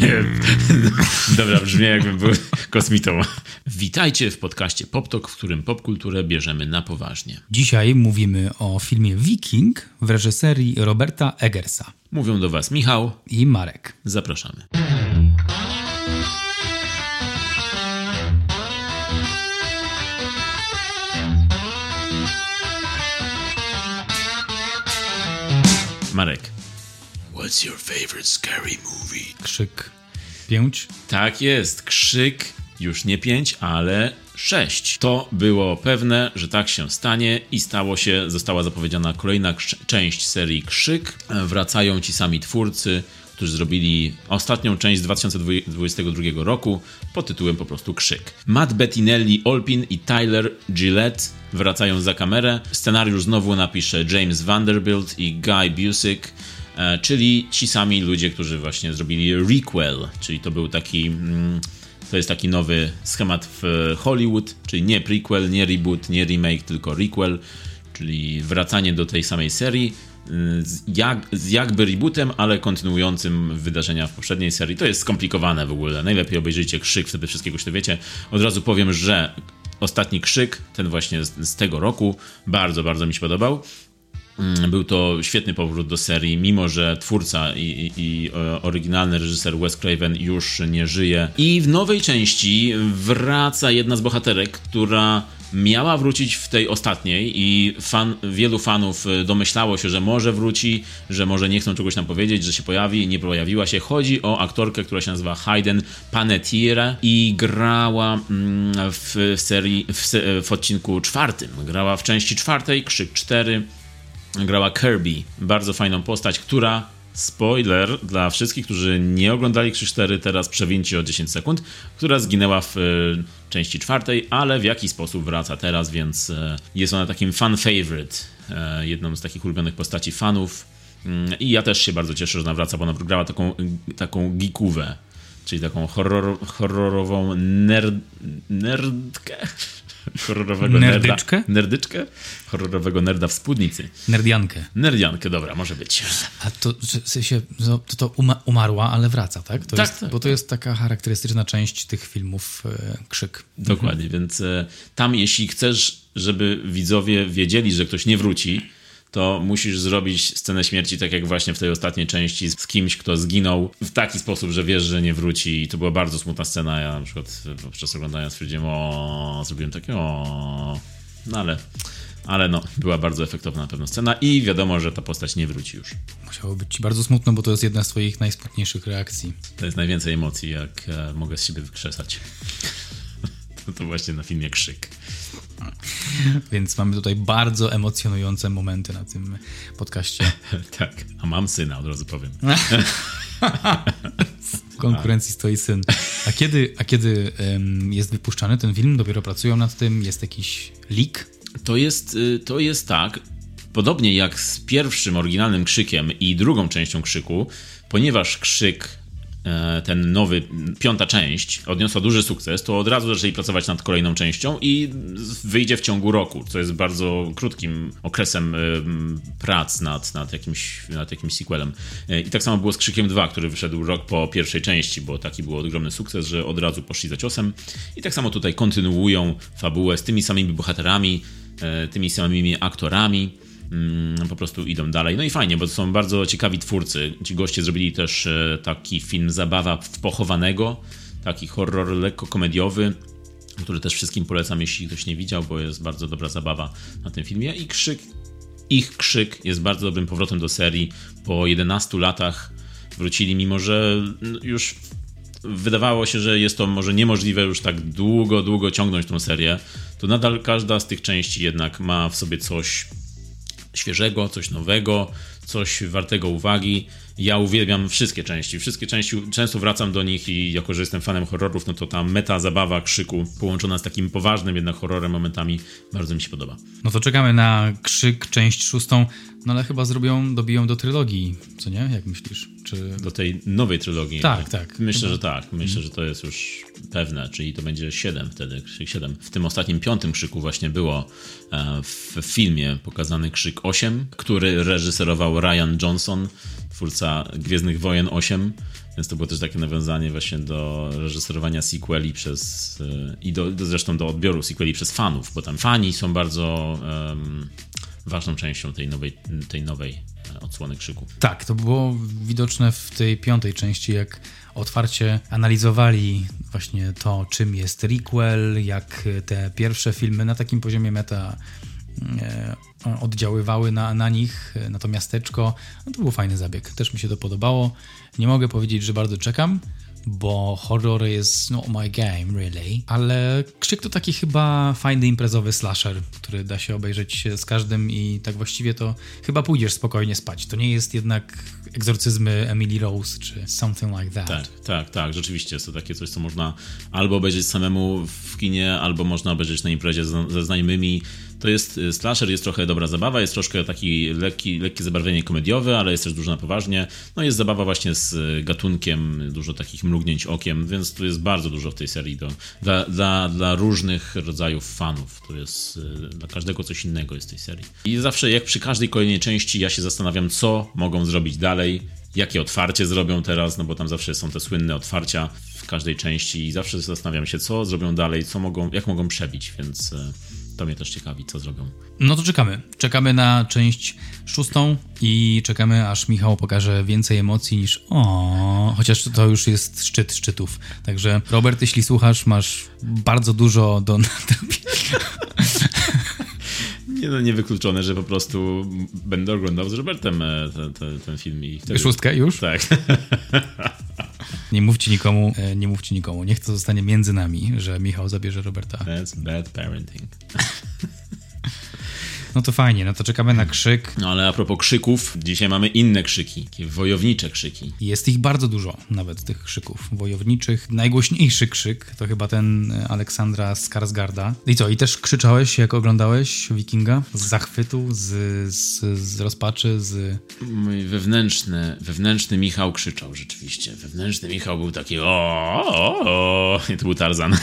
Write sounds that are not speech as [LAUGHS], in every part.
[LAUGHS] Dobra, brzmi jakbym był kosmitą. Witajcie w podcaście PopTok, w którym popkulturę bierzemy na poważnie. Dzisiaj mówimy o filmie Viking w reżyserii Roberta Eggersa Mówią do Was Michał i Marek. Zapraszamy. Marek. What's your favorite scary movie? Krzyk 5. Tak jest, krzyk już nie 5, ale 6. To było pewne, że tak się stanie i stało się, została zapowiedziana kolejna część serii Krzyk. Wracają ci sami twórcy, którzy zrobili ostatnią część z 2022 roku pod tytułem po prostu Krzyk. Matt Bettinelli Olpin i Tyler Gillette wracają za kamerę. Scenariusz znowu napisze James Vanderbilt i Guy Busick czyli ci sami ludzie, którzy właśnie zrobili requel, czyli to był taki mm, to jest taki nowy schemat w Hollywood, czyli nie prequel, nie reboot, nie remake, tylko requel, czyli wracanie do tej samej serii z, jak, z jakby rebootem, ale kontynuującym wydarzenia w poprzedniej serii. To jest skomplikowane w ogóle. Najlepiej obejrzyjcie krzyk, wtedy wszystkiego się wiecie. Od razu powiem, że ostatni krzyk, ten właśnie z, z tego roku, bardzo, bardzo mi się podobał. Mm, był to świetny powrót do serii, mimo że twórca i, i, i, oryginalny reżyser Wes Craven już nie żyje. I w nowej części wraca jedna z bohaterek, która miała wrócić w tej ostatniej i fan, wielu fanów domyślało się, że może wróci, że może nie chcą czegoś nam powiedzieć, że się pojawi nie pojawiła się. Chodzi o aktorkę, która się nazywa Hayden Panettiere i grała mm, w serii, w, w odcinku czwartym. Grała w części czwartej, Krzyk 4 grała Kirby, bardzo fajną postać, która spoiler dla wszystkich, którzy nie oglądali Krzyż 4, teraz przewincie o 10 sekund, która zginęła w y, części czwartej, ale w jaki sposób wraca teraz, więc y, jest ona takim fan favorite, y, jedną z takich ulubionych postaci fanów. Mm, I ja też się bardzo cieszę, że ona wraca, bo ona grała taką, taką geekówę, czyli taką horror, horrorową nerd, nerdkę horrorowego Nerdyczkę? nerda. Nerdyczkę? Horrorowego nerda w spódnicy. Nerdiankę. Nerdiankę, dobra, może być. A to, sensie, no, to, to umarła, ale wraca, tak? To tak, jest, tak, Bo to jest taka charakterystyczna część tych filmów e, Krzyk. Dokładnie, mhm. więc e, tam jeśli chcesz, żeby widzowie wiedzieli, że ktoś nie wróci, to musisz zrobić scenę śmierci, tak jak właśnie w tej ostatniej części, z kimś, kto zginął w taki sposób, że wiesz, że nie wróci. I to była bardzo smutna scena. Ja na przykład podczas oglądania stwierdziłem, o, zrobiłem takie, o, no ale. Ale no, była bardzo efektowna na pewno scena i wiadomo, że ta postać nie wróci już. Musiało być ci bardzo smutno, bo to jest jedna z twoich najsmutniejszych reakcji. To jest najwięcej emocji, jak e, mogę z siebie wykrzesać. [LAUGHS] to właśnie na filmie Krzyk. Więc mamy tutaj bardzo emocjonujące momenty na tym podcaście. [LAUGHS] tak, a mam syna, od razu powiem. w konkurencji stoi syn. A kiedy, a kiedy um, jest wypuszczany ten film? Dopiero pracują nad tym? Jest jakiś leak? To jest, y, to jest tak, podobnie jak z pierwszym oryginalnym krzykiem i drugą częścią krzyku, ponieważ krzyk ten nowy, piąta część odniosła duży sukces, to od razu zaczęli pracować nad kolejną częścią i wyjdzie w ciągu roku, co jest bardzo krótkim okresem e, prac nad, nad, jakimś, nad jakimś sequelem. E, I tak samo było z Krzykiem 2, który wyszedł rok po pierwszej części, bo taki był ogromny sukces, że od razu poszli za ciosem. I tak samo tutaj kontynuują fabułę z tymi samymi bohaterami, tymi samymi aktorami po prostu idą dalej. No i fajnie, bo to są bardzo ciekawi twórcy. Ci goście zrobili też e, taki film Zabawa w pochowanego, taki horror lekko komediowy, który też wszystkim polecam, jeśli ktoś nie widział, bo jest bardzo dobra zabawa na tym filmie. I krzyk, ich krzyk jest bardzo dobrym powrotem do serii. Po 11 latach wrócili, mimo że już wydawało się, że jest to może niemożliwe już tak długo, długo ciągnąć tą serię, to nadal każda z tych części jednak ma w sobie coś świeżego, coś nowego, coś wartego uwagi. Ja uwielbiam wszystkie części. Wszystkie części, często wracam do nich i jako, że jestem fanem horrorów, no to ta meta zabawa krzyku połączona z takim poważnym jednak horrorem momentami bardzo mi się podoba. No to czekamy na krzyk, część szóstą, no ale chyba zrobią, dobiją do trylogii, co nie? Jak myślisz? Czy... Do tej nowej trylogii. Tak, tak. Myślę, chyba. że tak. Myślę, że to jest już pewne, czyli to będzie 7 wtedy, krzyk 7. W tym ostatnim piątym krzyku właśnie było e, w filmie pokazany krzyk 8, który reżyserował Ryan Johnson, twórca Gwiezdnych Wojen 8, więc to było też takie nawiązanie właśnie do reżyserowania sequeli przez e, i do, do zresztą do odbioru sequeli przez fanów, bo tam fani są bardzo um, ważną częścią tej nowej, tej nowej e, odsłony krzyku. Tak, to było widoczne w tej piątej części, jak otwarcie analizowali właśnie to, czym jest requel, jak te pierwsze filmy na takim poziomie meta e, oddziaływały na, na nich, na to miasteczko. No to był fajny zabieg, też mi się to podobało. Nie mogę powiedzieć, że bardzo czekam, bo horror jest not my game, really. Ale Krzyk to taki chyba fajny imprezowy slasher, który da się obejrzeć z każdym i tak właściwie to chyba pójdziesz spokojnie spać. To nie jest jednak egzorcyzmy Emily Rose czy something like that. Tak, tak, tak. Rzeczywiście jest to takie coś, co można albo obejrzeć samemu w kinie, albo można obejrzeć na imprezie ze znajomymi to jest y, slasher, jest trochę dobra zabawa, jest troszkę taki lekki, lekkie zabarwienie komediowe, ale jest też dużo na poważnie. No jest zabawa właśnie z y, gatunkiem, dużo takich mrugnięć okiem, więc tu jest bardzo dużo w tej serii do, dla, dla, dla różnych rodzajów fanów. To jest y, dla każdego coś innego jest w tej serii. I zawsze jak przy każdej kolejnej części ja się zastanawiam, co mogą zrobić dalej, jakie otwarcie zrobią teraz, no bo tam zawsze są te słynne otwarcia w każdej części i zawsze zastanawiam się, co zrobią dalej, co mogą, jak mogą przebić, więc to mnie też ciekawi, co zrobią. No to czekamy. Czekamy na część szóstą i czekamy, aż Michał pokaże więcej emocji niż o, chociaż to już jest szczyt szczytów. Także Robert, jeśli słuchasz, masz bardzo dużo do. [LAUGHS] Nie, no, niewykluczone, że po prostu będę oglądał z Robertem ten, ten, ten film. I wtedy... Szóstkę już? Tak. [LAUGHS] Nie mówcie nikomu, e, nie mówcie nikomu. Niech to zostanie między nami, że Michał zabierze Roberta. That's bad parenting. [LAUGHS] No to fajnie, no to czekamy na krzyk. No ale a propos krzyków, dzisiaj mamy inne krzyki, takie wojownicze krzyki. Jest ich bardzo dużo, nawet tych krzyków wojowniczych. Najgłośniejszy krzyk to chyba ten Aleksandra Skarsgarda. I co, i też krzyczałeś, jak oglądałeś Wikinga? Z zachwytu, z, z, z rozpaczy, z... Mój wewnętrzny, wewnętrzny Michał krzyczał rzeczywiście. Wewnętrzny Michał był taki o, o, o. I to był Tarzan. [LAUGHS]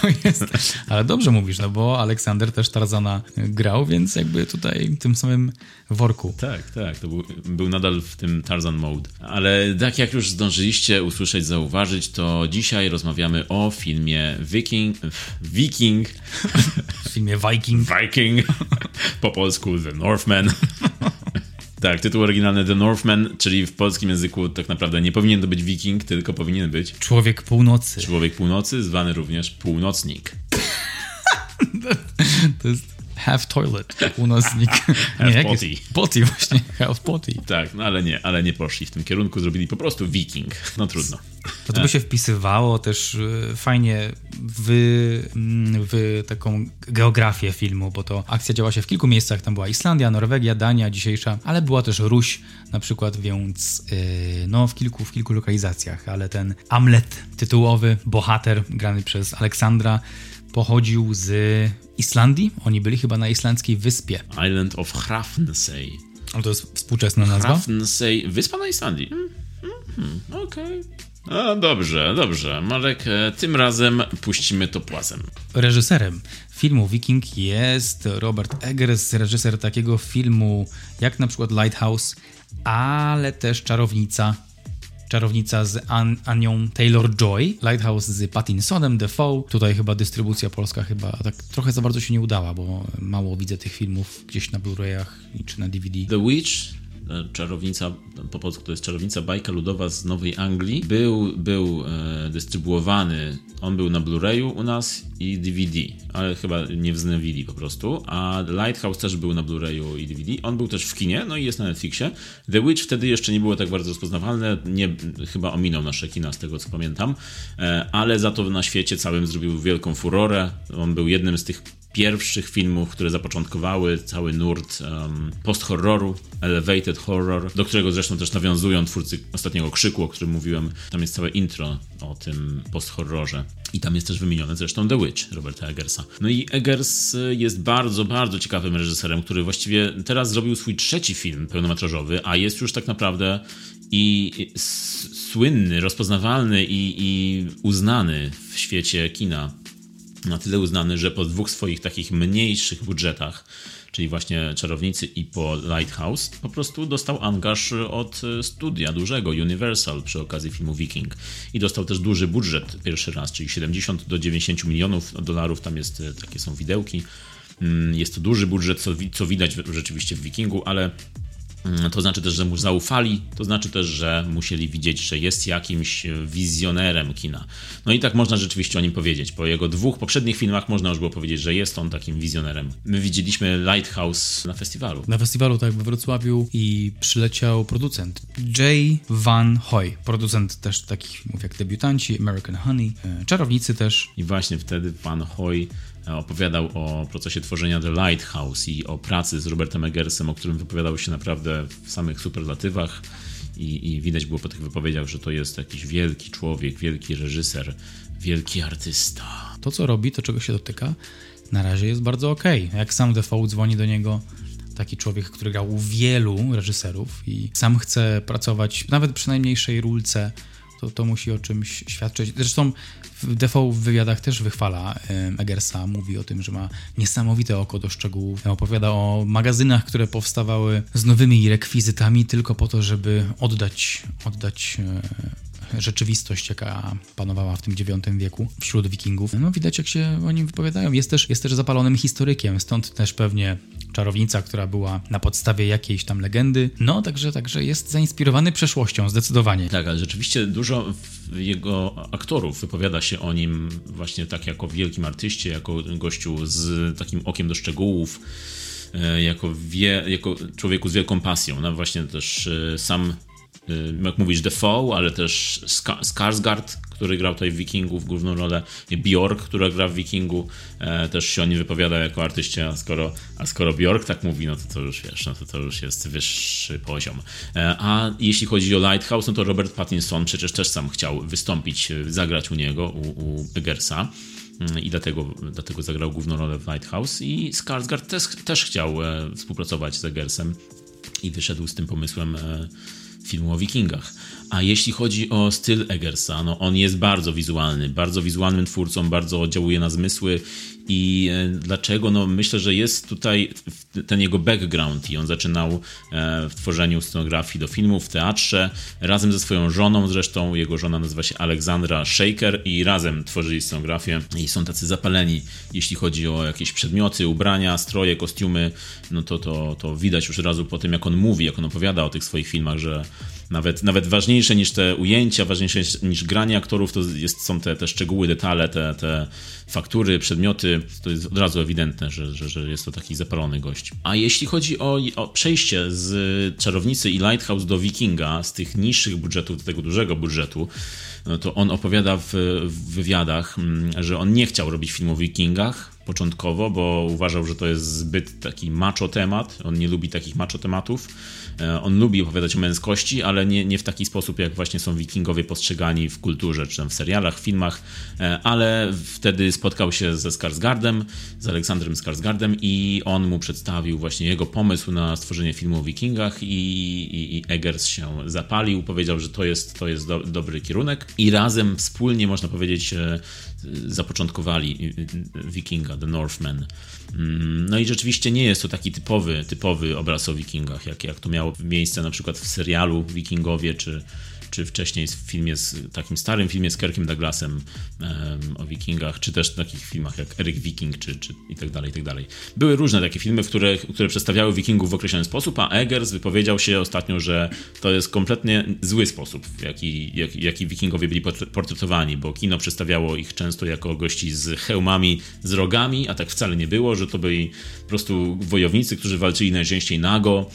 To jest, ale dobrze mówisz, no bo Aleksander też Tarzana grał, więc jakby tutaj w tym samym worku. Tak, tak, to był, był nadal w tym Tarzan mode. Ale tak jak już zdążyliście usłyszeć, zauważyć, to dzisiaj rozmawiamy o filmie Viking. Viking. W [LAUGHS] filmie Viking. Viking. Po polsku The Northman. Tak, tytuł oryginalny The Northman, czyli w polskim języku tak naprawdę nie powinien to być wiking, tylko powinien być Człowiek północy. Człowiek północy, zwany również północnik. [LAUGHS] to jest half toilet, północnik. [LAUGHS] half nie, potty. Potty właśnie, half potty. Tak, no ale nie, ale nie poszli w tym kierunku, zrobili po prostu viking. No trudno. To, to by się wpisywało też e, fajnie w, mm, w taką geografię filmu, bo to akcja działa się w kilku miejscach. Tam była Islandia, Norwegia, Dania dzisiejsza, ale była też Ruś na przykład, więc yy, no w kilku, w kilku lokalizacjach, ale ten Amlet tytułowy, bohater grany przez Aleksandra pochodził z Islandii. Oni byli chyba na islandzkiej wyspie. Island of Hrafnsey. Ale to jest współczesna nazwa? Hrafnsey, wyspa na Islandii. Mm, mm, Okej. Okay. No dobrze, dobrze. Marek, e, tym razem puścimy to płazem. Reżyserem filmu Viking jest Robert Eggers, reżyser takiego filmu jak na przykład Lighthouse, ale też Czarownica Czarownica z An Anią Taylor-Joy, Lighthouse z Pattinsonem, Defoe. Tutaj chyba dystrybucja polska chyba tak trochę za bardzo się nie udała, bo mało widzę tych filmów gdzieś na Blu-rayach czy na DVD. The Witch czarownica, po polsku to jest czarownica bajka ludowa z Nowej Anglii, był, był e, dystrybuowany, on był na Blu-rayu u nas i DVD, ale chyba nie wznowili po prostu, a Lighthouse też był na Blu-rayu i DVD, on był też w kinie, no i jest na Netflixie. The Witch wtedy jeszcze nie było tak bardzo rozpoznawalne, nie, chyba ominął nasze kina z tego co pamiętam, e, ale za to na świecie całym zrobił wielką furorę, on był jednym z tych pierwszych filmów, które zapoczątkowały cały nurt um, post-horroru, elevated horror, do którego zresztą też nawiązują twórcy ostatniego Krzyku, o którym mówiłem. Tam jest całe intro o tym post-horrorze. I tam jest też wymienione zresztą The Witch Roberta Eggersa. No i Eggers jest bardzo, bardzo ciekawym reżyserem, który właściwie teraz zrobił swój trzeci film pełnometrażowy, a jest już tak naprawdę i słynny, rozpoznawalny i, i uznany w świecie kina na tyle uznany, że po dwóch swoich takich mniejszych budżetach, czyli właśnie Czarownicy i po Lighthouse, po prostu dostał angaż od studia dużego, Universal, przy okazji filmu Viking. I dostał też duży budżet pierwszy raz, czyli 70 do 90 milionów dolarów, tam jest, takie są widełki. Mm, jest to duży budżet, co, co widać rzeczywiście w Wikingu, ale to znaczy też, że mu zaufali, to znaczy też, że musieli widzieć, że jest jakimś wizjonerem kina. No i tak można rzeczywiście o nim powiedzieć. Po jego dwóch poprzednich filmach można już było powiedzieć, że jest on takim wizjonerem. My widzieliśmy Lighthouse na festiwalu. Na festiwalu, tak, we Wrocławiu i przyleciał producent Jay Van Hoy. Producent też takich filmów jak Debiutanci, American Honey, e, Czarownicy też. I właśnie wtedy Van Hoy opowiadał o procesie tworzenia The Lighthouse i o pracy z Robertem Eggersem, o którym wypowiadał się naprawdę w samych superlatywach. I, I, widać było po tych wypowiedziach, że to jest jakiś wielki człowiek, wielki reżyser, wielki artysta. To, co robi, to czego się dotyka, na razie jest bardzo okej. Okay. Jak sam Defoe dzwoni do niego, taki człowiek, który grał u wielu reżyserów i sam chce pracować nawet przy najmniejszej rulce to, to musi o czymś świadczyć. Zresztą Defoe w wywiadach też wychwala Eggersa, mówi o tym, że ma niesamowite oko do szczegółów. Opowiada o magazynach, które powstawały z nowymi rekwizytami tylko po to, żeby oddać, oddać e, rzeczywistość, jaka panowała w tym IX wieku wśród wikingów. No widać, jak się o nim wypowiadają. Jest też, jest też zapalonym historykiem, stąd też pewnie czarownica, która była na podstawie jakiejś tam legendy. No, także, także jest zainspirowany przeszłością, zdecydowanie. Tak, ale rzeczywiście dużo jego aktorów wypowiada się o nim właśnie tak jako wielkim artyście, jako gościu z takim okiem do szczegółów e, jako, wie, jako człowieku z wielką pasją. No właśnie też e, sam Y, jak mówisz, Defoe, ale też Skarsgård, który grał tutaj w Wikingu w główną rolę, Bjork, która gra w Wikingu, e, też się o nim wypowiada jako artyście, a skoro, a skoro Bjork tak mówi, no to to już wiesz, no to to już jest wyższy poziom. E, a jeśli chodzi o Lighthouse, no to Robert Pattinson przecież też sam chciał wystąpić, e, zagrać u niego, u, u mm, i dlatego, dlatego zagrał główną rolę w Lighthouse i Skarsgård też, też chciał współpracować z Eggersem i wyszedł z tym pomysłem filmu o wikingach. A jeśli chodzi o styl Eggersa, no on jest bardzo wizualny, bardzo wizualnym twórcą, bardzo oddziałuje na zmysły i e, dlaczego? No myślę, że jest tutaj ten jego background i on zaczynał e, w tworzeniu scenografii do filmów w teatrze razem ze swoją żoną zresztą, jego żona nazywa się Aleksandra Shaker i razem tworzyli scenografię. I są tacy zapaleni, jeśli chodzi o jakieś przedmioty, ubrania, stroje, kostiumy, no to, to, to widać już razu po tym, jak on mówi, jak on opowiada o tych swoich filmach, że nawet, nawet ważniejsze niż te ujęcia, ważniejsze niż granie aktorów, to jest, są te, te szczegóły, detale, te, te faktury, przedmioty. To jest od razu ewidentne, że, że, że jest to taki zapalony gość. A jeśli chodzi o, o przejście z Czarownicy i Lighthouse do Wikinga, z tych niższych budżetów do tego dużego budżetu, no to on opowiada w, w wywiadach, mm, że on nie chciał robić filmu o Wikingach, początkowo, bo uważał, że to jest zbyt taki macho temat. On nie lubi takich macho tematów. E, on lubi opowiadać o męskości, ale nie, nie w taki sposób, jak właśnie są wikingowie postrzegani w kulturze, czy tam w serialach, filmach, e, ale wtedy spotkał się ze Skarsgardem, z Aleksandrem Skarsgardem i on mu przedstawił właśnie jego pomysł na stworzenie filmu o wikingach i, i, i Eggers się zapalił, powiedział, że to jest, to jest do, dobry kierunek i razem wspólnie, można powiedzieć, e, zapoczątkowali Wikinga, The Northman. Mm, no i rzeczywiście nie jest to taki typowy, typowy obraz o Wikingach, jak, jak to miało miejsce na przykład w serialu Wikingowie, czy, czy wcześniej w filmie, z, takim starym filmie z Kirkiem Douglasem um, o wikingach, czy też w takich filmach jak Eric Viking, czy, czy i tak dalej, i tak dalej. Były różne takie filmy, które, które przedstawiały wikingów w określony sposób, a Eggers wypowiedział się ostatnio, że to jest kompletnie zły sposób, w jaki, jak, jaki wikingowie byli portretowani, bo kino przedstawiało ich często jako gości z hełmami, z rogami, a tak wcale nie było, że to byli po prostu wojownicy, którzy walczyli najczęściej nago,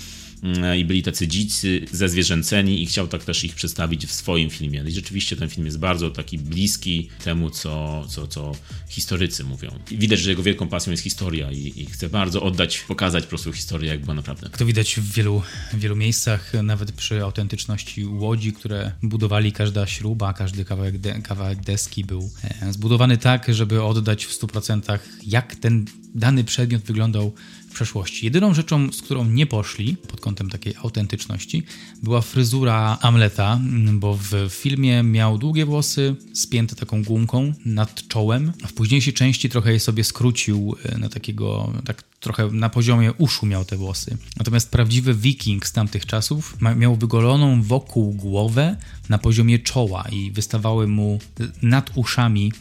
i byli tacy dzicy, zezwierzęceni i chciał tak też ich przedstawić w swoim filmie. I rzeczywiście ten film jest bardzo taki bliski temu, co, co, co historycy mówią. I widać, że jego wielką pasją jest historia i, i chce bardzo oddać, pokazać po prostu historię, jak była naprawdę. To widać w wielu, wielu miejscach, nawet przy autentyczności łodzi, które budowali, każda śruba, każdy kawałek, de, kawałek deski był e, zbudowany tak, żeby oddać w 100% jak ten dany przedmiot wyglądał przeszłości. Jedyną rzeczą, z którą nie poszli pod kątem takiej autentyczności, była fryzura Amleta, bo w filmie miał długie włosy, spięte taką gumką nad czołem, a w późniejszej części trochę je sobie skrócił e, na takiego, tak trochę na poziomie uszu miał te włosy. Natomiast prawdziwy wiking z tamtych czasów miał wygoloną wokół głowę na poziomie czoła i wystawały mu nad uszami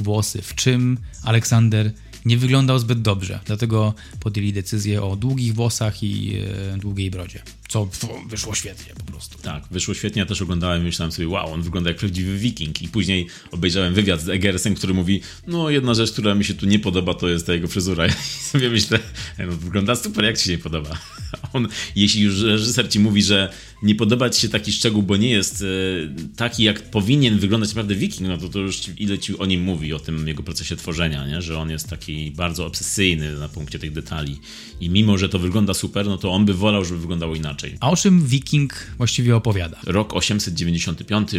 włosy, w czym Aleksander nie wyglądał zbyt dobrze. Dlatego podjęli decyzję o długich włosach i e, długiej brodzie. Co wyszło świetnie po prostu. Tak, wyszło świetnie. Ja też oglądałem i myślałem sobie, wow, on wygląda jak prawdziwy wiking. I później obejrzałem wywiad z Egersem, który mówi, no jedna rzecz, która mi się tu nie podoba, to jest ta jego fryzura. [LAUGHS] I sobie myślę, no, wygląda super, jak ci się nie podoba. [LAUGHS] On, jeśli już reżyser ci mówi, że nie podoba ci się taki szczegół, bo nie jest e, taki, jak powinien wyglądać naprawdę wiking, no to to już ile ci o nim mówi, o tym jego procesie tworzenia, nie? że on jest taki bardzo obsesyjny na punkcie tych detali. I mimo, że to wygląda super, no to on by wolał, żeby wyglądało inaczej. A o czym wiking właściwie opowiada? Rok 895,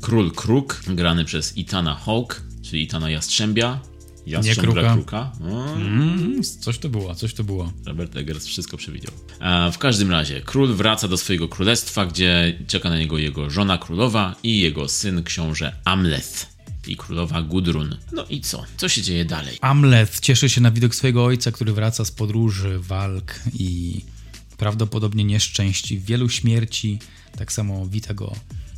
Król Kruk, grany przez Itana Hawke, czyli Itana Jastrzębia, Jastrząb kruka. kruka. No. Mm, coś to było, coś to było. Robert Eggers wszystko przewidział. A w każdym razie, król wraca do swojego królestwa, gdzie czeka na niego jego żona królowa i jego syn książę Amleth i królowa Gudrun. No i co? Co się dzieje dalej? Amleth cieszy się na widok swojego ojca, który wraca z podróży, walk i prawdopodobnie nieszczęści, wielu śmierci. Tak samo wita go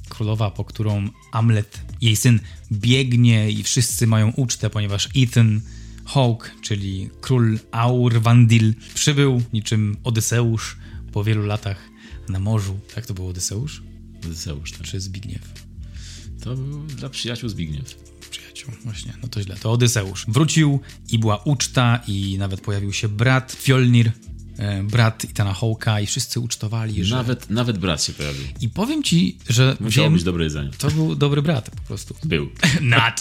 królowa, po którą Amlet, jej syn, biegnie i wszyscy mają ucztę, ponieważ Ethan Hawke, czyli król Aurwandil, przybył niczym Odyseusz po wielu latach na morzu. Tak to był Odyseusz? Odyseusz, tak. Czy Zbigniew? To był dla przyjaciół Zbigniew. Przyjaciół, właśnie, no to źle. To Odyseusz. Wrócił i była uczta i nawet pojawił się brat Fjolnir, brat Itana Hawke'a i wszyscy ucztowali, że... Nawet, nawet brat się pojawił. I powiem ci, że... Musiało wiem, być dobre jedzenie. To był dobry brat po prostu. Był. [LAUGHS] Nat.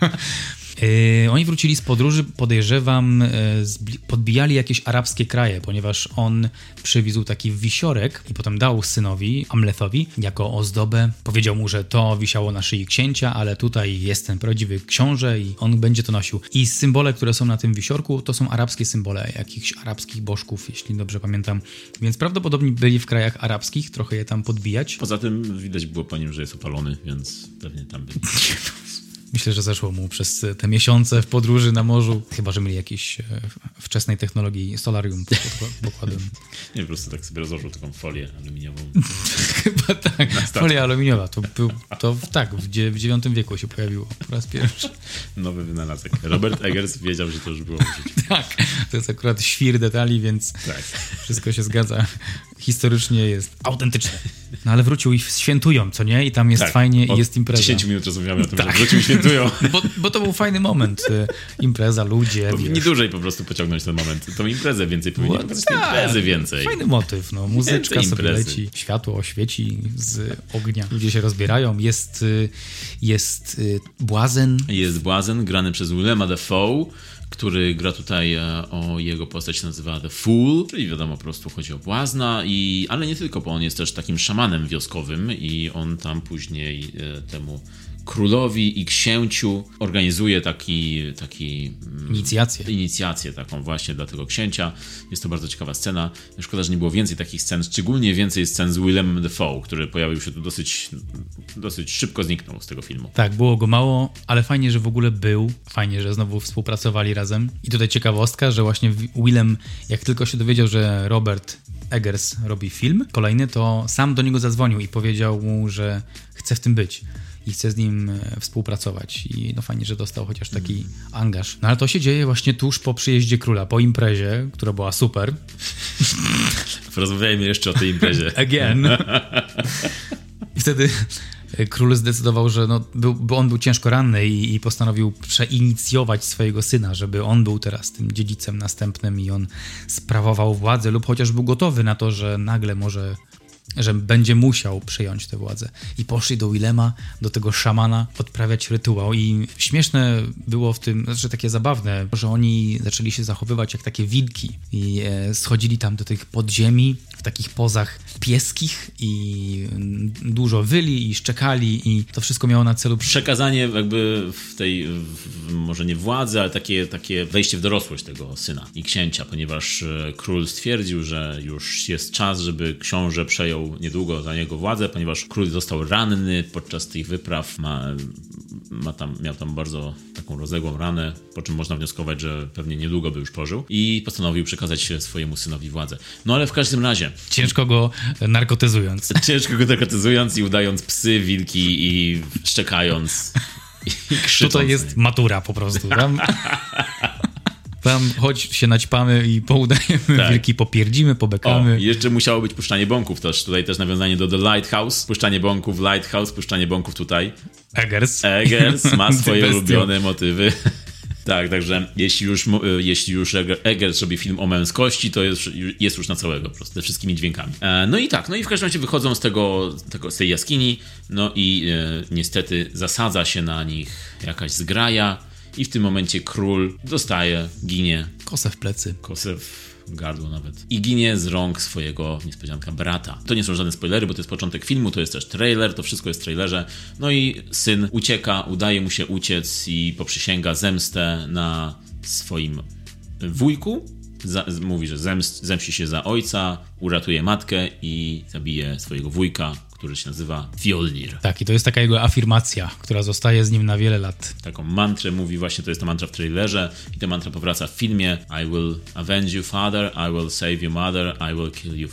[LAUGHS] Yy, oni wrócili z podróży, podejrzewam, yy, podbijali jakieś arabskie kraje, ponieważ on przywiózł taki wisiorek i potem dał synowi, Amlethowi, jako ozdobę. Powiedział mu, że to wisiało na szyi księcia, ale tutaj jest ten prawdziwy książę i on będzie to nosił. I symbole, które są na tym wisiorku, to są arabskie symbole, jakichś arabskich bożków, jeśli dobrze pamiętam. Więc prawdopodobnie byli w krajach arabskich, trochę je tam podbijać. Poza tym widać było po nim, że jest opalony, więc pewnie tam byli. [LAUGHS] Myślę, że zeszło mu przez te miesiące w podróży na morzu, chyba że mieli jakieś e, wczesnej technologii solarium pokładem. [LAUGHS] Nie, po prostu tak sobie rozłożył taką folię aluminiową. [LAUGHS] chyba tak, folia aluminiowa. To, był, to tak, w, w IX wieku się pojawiło po raz pierwszy. [LAUGHS] Nowy wynalazek. Robert Eggers wiedział, że to już było w życiu. tak, to jest akurat świr detali, więc tak. wszystko się zgadza. Historycznie jest autentyczne. No ale wrócił i świętują, co nie? I tam jest tak, fajnie i jest impreza. 10 minut rozmawiamy o tym, tak. że wrócił i świętują. [LAUGHS] Bo, bo, to był fajny moment. Y, impreza, ludzie. Powinni dłużej po prostu pociągnąć ten moment. Tą imprezę więcej powinni pokazać tak, imprezy więcej. Fajny motyw, no. Muzyczka sobie leci, światło oświeci z ognia. Ludzie się rozbierają. Jest, y, jest y, Błazen. Jest Błazen, grany przez Willema Dafoe który gra tutaj e, o jego postać nazywa The Fool, czyli wiadomo, po prostu chodzi o błazna, i, ale nie tylko, bo on jest też takim szamanem wioskowym i on tam później e, temu królowi i księciu organizuje taki, taki mm, inicjację. inicjację taką właśnie dla tego księcia. Jest to bardzo ciekawa scena. Szkoda, że nie było więcej takich scen, szczególnie więcej scen z Willem Dafoe, który pojawił się tu dosyć, dosyć szybko zniknął z tego filmu. Tak, było go mało, ale fajnie, że w ogóle był. Fajnie, że znowu współpracowali razem. I tutaj ciekawostka, że właśnie Willem, jak tylko się dowiedział, że Robert Eggers robi film kolejny, to sam do niego zadzwonił i powiedział mu, że chce w tym być i chce z nim e, współpracować. I no fajnie, że dostał chociaż taki angaż. No ale to się dzieje właśnie tuż po przyjeździe króla, po imprezie, która była super. [LAUGHS] Porozmawiajmy jeszcze o tej imprezie. [LAUGHS] Again. I wtedy e, król zdecydował, że no, był, bo on był ciężko ranny i, i, postanowił przeinicjować swojego syna, żeby on był teraz tym dziedzicem następnym i on sprawował władzę lub chociaż był gotowy na to, że nagle może że będzie musiał przyjąć tę władzę. I poszli do Willema, do tego szamana, odprawiać rytuał. I śmieszne było w tym, znaczy takie zabawne, że oni zaczęli się zachowywać jak takie wilki i e, schodzili tam do tych podziemi takich pozach pieskich i dużo wyli i szczekali i to wszystko miało na celu... Przekazanie jakby w tej, w, może nie władzy, ale takie, takie wejście w dorosłość tego syna i księcia, ponieważ e, król stwierdził, że już jest czas, żeby książę przejął niedługo za niego władzę, ponieważ król został ranny podczas tych wypraw, ma, ma tam, miał tam bardzo taką rozległą ranę, po czym można wnioskować, że pewnie niedługo by już pożył i postanowił przekazać swojemu synowi władzę. No ale w każdym razie... Ciężko go narkotyzując. Ciężko go narkotyzując i udając psy, wilki i szczekając i krzycząc. Tutaj jest matura po prostu. Tam, tam choć się naćpamy i poudajemy tak. wilki, popierdzimy, pobekamy. O, jeszcze musiało być puszczanie bąków też. Tutaj też nawiązanie do The Lighthouse. Puszczanie bąków, Lighthouse, puszczanie bąków tutaj. Eggers. Eggers ma [LAUGHS] swoje ulubione motywy. Tak, także jeśli już, jeśli już Eggers robi film o męskości, to jest, jest już na całego, po prostu, ze wszystkimi dźwiękami. E, no i tak, no i w każdym razie wychodzą z tego, tego z tej jaskini, no i e, niestety zasadza się na nich jakaś zgraja i w tym momencie król dostaje, ginie. Kosę w plecy. Kosę w gardło nawet. I ginie z rąk swojego niespodzianka brata. To nie są żadne spoilery, bo to jest początek filmu, to jest też trailer, to wszystko jest w trailerze. No i syn ucieka, udaje mu się uciec i poprzysięga zemstę na swoim wujku. Za, mówi, że zemst, zemści się za ojca, uratuje matkę i zabije swojego wujka, który się nazywa Fjolnir. Tak, i to jest taka jego afirmacja, która zostaje z nim na wiele lat. Taką mantrę mówi, właśnie to jest ta mantra w trailerze i ta mantra powraca w filmie I will avenge you father, I will save you mother, I will kill you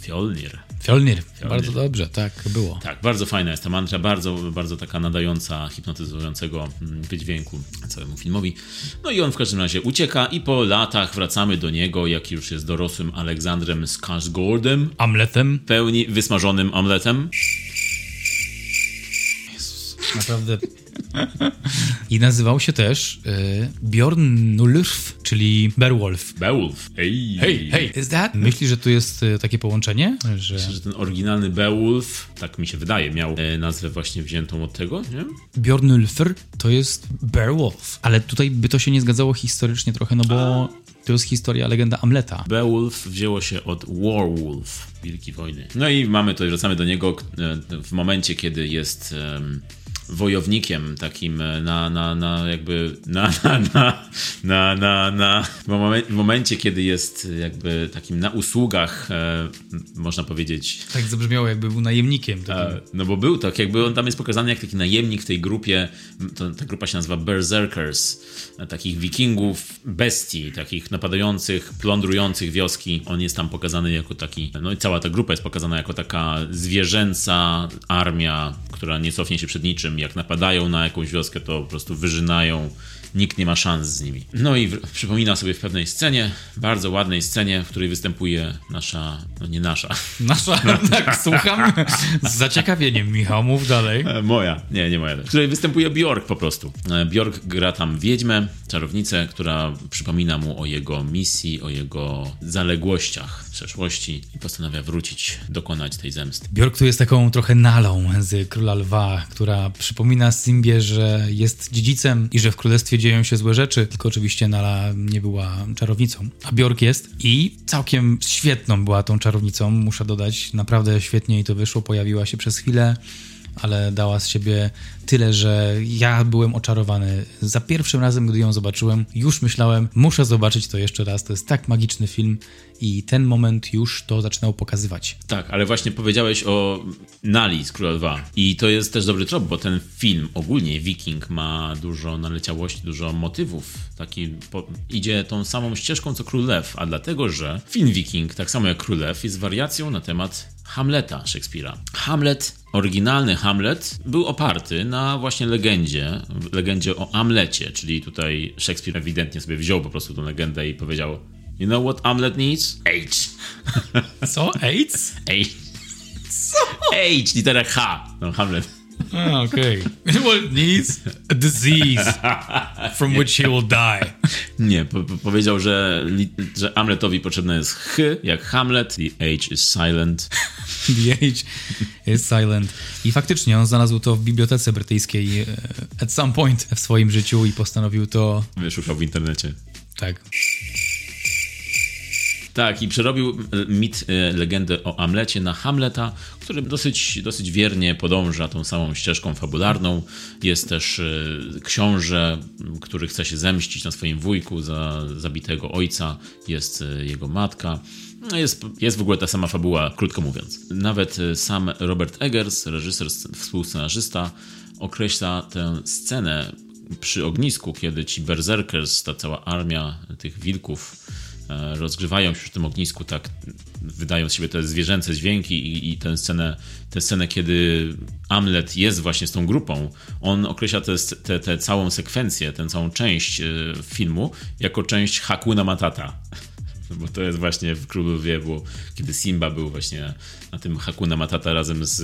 Fjol Fjolnir. Fjolnir. Bardzo dobrze, tak było. Tak, bardzo fajna jest ta mantra, bardzo, bardzo taka nadająca, hipnotyzującego mm, wydźwięku całemu filmowi. No i on w każdym razie ucieka i po latach wracamy do niego, jak już jest dorosłym Aleksandrem Skarsgårdem. Amletem. Pełni wysmażonym omletem. Jezus, naprawdę [LAUGHS] I nazywał się też y, Bjorn Nulf, czyli Beowulf. Beowulf. Hej, hej, hej. Is that? Myślisz, że tu jest y, takie połączenie? Że... Myślę, że ten oryginalny Beowulf, tak mi się wydaje, miał y, nazwę właśnie wziętą od tego, nie? Bjornulfr to jest Beowulf. Ale tutaj by to się nie zgadzało historycznie trochę, no bo... A. To jest historia, legenda Amleta. Beowulf wzięło się od Warwolf, Wielki Wojny. No i mamy to, wracamy do niego e, w momencie, kiedy jest um, wojownikiem takim e, na, na, na jakby na, [LAUGHS] na, na, na, na, na w, momencie, kiedy jest jakby takim na usługach, e, można powiedzieć. Tak zabrzmiało, jakby był najemnikiem. E, no bo był tak, jakby on tam jest pokazany jak taki najemnik w tej grupie, to, ta grupa się nazywa Berserkers, e, takich wikingów, bestii, takich napadających, plądrujących wioski. On jest tam pokazany jako taki, no i cała ta grupa jest pokazana jako taka zwierzęca armia, która nie cofnie się przed niczym, jak napadają na jakąś wioskę, to po prostu wyżynają nikt nie ma szans z nimi. No i w, przypomina sobie w pewnej scenie, bardzo ładnej scenie, w której występuje nasza, no nie nasza. [LAUGHS] Nasza, tak, słucham z zaciekawieniem, Michał, mów dalej. E, moja, nie, nie moja. W której występuje Bjork po prostu. E, Bjork gra tam wiedźmę, czarownicę, która przypomina mu o jego misji, o jego zaległościach w przeszłości i postanawia wrócić, dokonać tej zemsty. Bjork tu jest taką trochę nalą z Króla Lwa, która przypomina Simbie, że jest dziedzicem i że w Królestwie dzieją się złe rzeczy, tylko oczywiście Nala nie była czarownicą, a Bjork jest i całkiem świetną była tą czarownicą, muszę dodać, naprawdę świetnie jej to wyszło, pojawiła się przez chwilę, ale dała z siebie tyle, że ja byłem oczarowany. Za pierwszym razem, gdy ją zobaczyłem, już myślałem, muszę zobaczyć to jeszcze raz. To jest tak magiczny film i ten moment już to zaczynał pokazywać. Tak, ale właśnie powiedziałeś o Nali z Króla 2 i to jest też dobry trop, bo ten film, ogólnie Viking ma dużo naleciałości, dużo motywów. Taki po, idzie tą samą ścieżką co Król Lew, a dlatego, że film Viking, tak samo jak Król Lew, jest wariacją na temat Hamleta Szekspira. Hamlet, oryginalny Hamlet, był oparty na właśnie legendzie, legendzie o Amlecie, czyli tutaj Szekspir ewidentnie sobie wziął po prostu tą legendę i powiedział You know what Hamlet needs? H. Co? AIDS? H. Co? H, litera H. No, Hamlet. Ah, okay. It needs a disease from which he will die. Nie, po, po, powiedział, że, że Hamletowi potrzebne jest H, jak Hamlet. The H is silent. [LAUGHS] The H is silent. I faktycznie on znalazł to w bibliotece brytyjskiej e, at some point w swoim życiu i postanowił to... Wyszukał w internecie. Tak. Tak, i przerobił mit, e, legendę o Amlecie na Hamleta, który dosyć, dosyć wiernie podąża tą samą ścieżką fabularną. Jest też e, książę, który chce się zemścić na swoim wujku za zabitego ojca. Jest e, jego matka. No jest, jest w ogóle ta sama fabuła, krótko mówiąc. Nawet sam Robert Eggers, reżyser, współscenarzysta, określa tę scenę przy ognisku, kiedy ci berserkers, ta cała armia tych wilków e, rozgrzewają się przy tym ognisku, tak wydają z siebie te zwierzęce dźwięki i, i tę, scenę, tę scenę, kiedy Amlet jest właśnie z tą grupą, on określa tę całą sekwencję, tę całą część e, filmu jako część Hakuna Matata. [LAUGHS] Bo to jest właśnie w Królu Wiewu, kiedy Simba był właśnie na tym Hakuna Matata razem z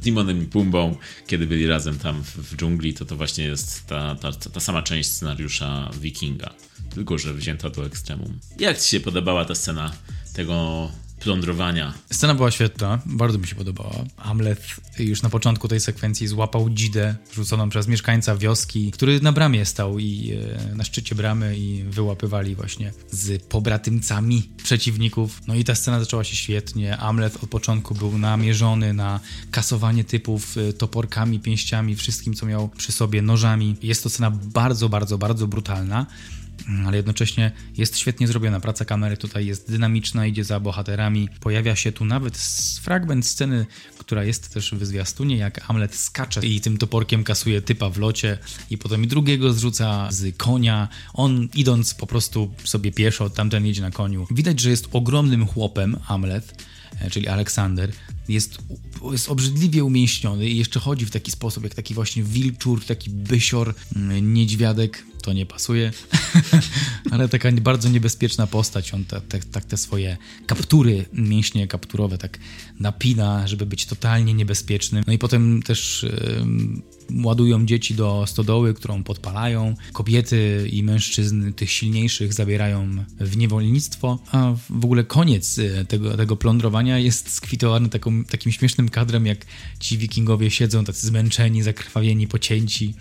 Timonem i Pumbą, kiedy byli razem tam w, w dżungli, to to właśnie jest ta, ta, ta sama część scenariusza Wikinga. Tylko, że wzięta do ekstremum. Jak Ci się podobała ta scena tego plądrowania. Scena była świetna, bardzo mi się podobała. Hamlet już na początku tej sekwencji złapał dzidę rzuconą przez mieszkańca wioski, który na bramie stał i e, na szczycie bramy i wyłapywali właśnie z pobratymcami przeciwników. No i ta scena zaczęła się świetnie. Hamlet od początku był namierzony na kasowanie typów e, toporkami, pięściami, wszystkim co miał przy sobie, nożami. Jest to scena bardzo, bardzo, bardzo brutalna. Ale jednocześnie jest świetnie zrobiona. Praca kamery tutaj jest dynamiczna, idzie za bohaterami. Pojawia się tu nawet fragment sceny, która jest też w zwiastunie, jak Amlet skacze i tym toporkiem kasuje typa w locie i potem drugiego zrzuca z konia. On idąc po prostu sobie pieszo, tamten jedzie na koniu. Widać, że jest ogromnym chłopem Amlet, e, czyli Aleksander. Jest, jest obrzydliwie umięśniony i jeszcze chodzi w taki sposób, jak taki właśnie wilczur, taki bysior, mm, niedźwiadek to nie pasuje, [LAUGHS] ale taka bardzo niebezpieczna postać. On tak te, te, te, swoje kaptury, mięśnie kapturowe tak napina, żeby być totalnie niebezpiecznym. No i potem też yy, ładują dzieci do stodoły, którą podpalają. Kobiety i mężczyzn tych silniejszych zabierają w niewolnictwo, a w ogóle koniec y, tego, tego plądrowania jest skwitowany taką, takim śmiesznym kadrem, jak ci wikingowie siedzą tacy zmęczeni, zakrwawieni, pocięci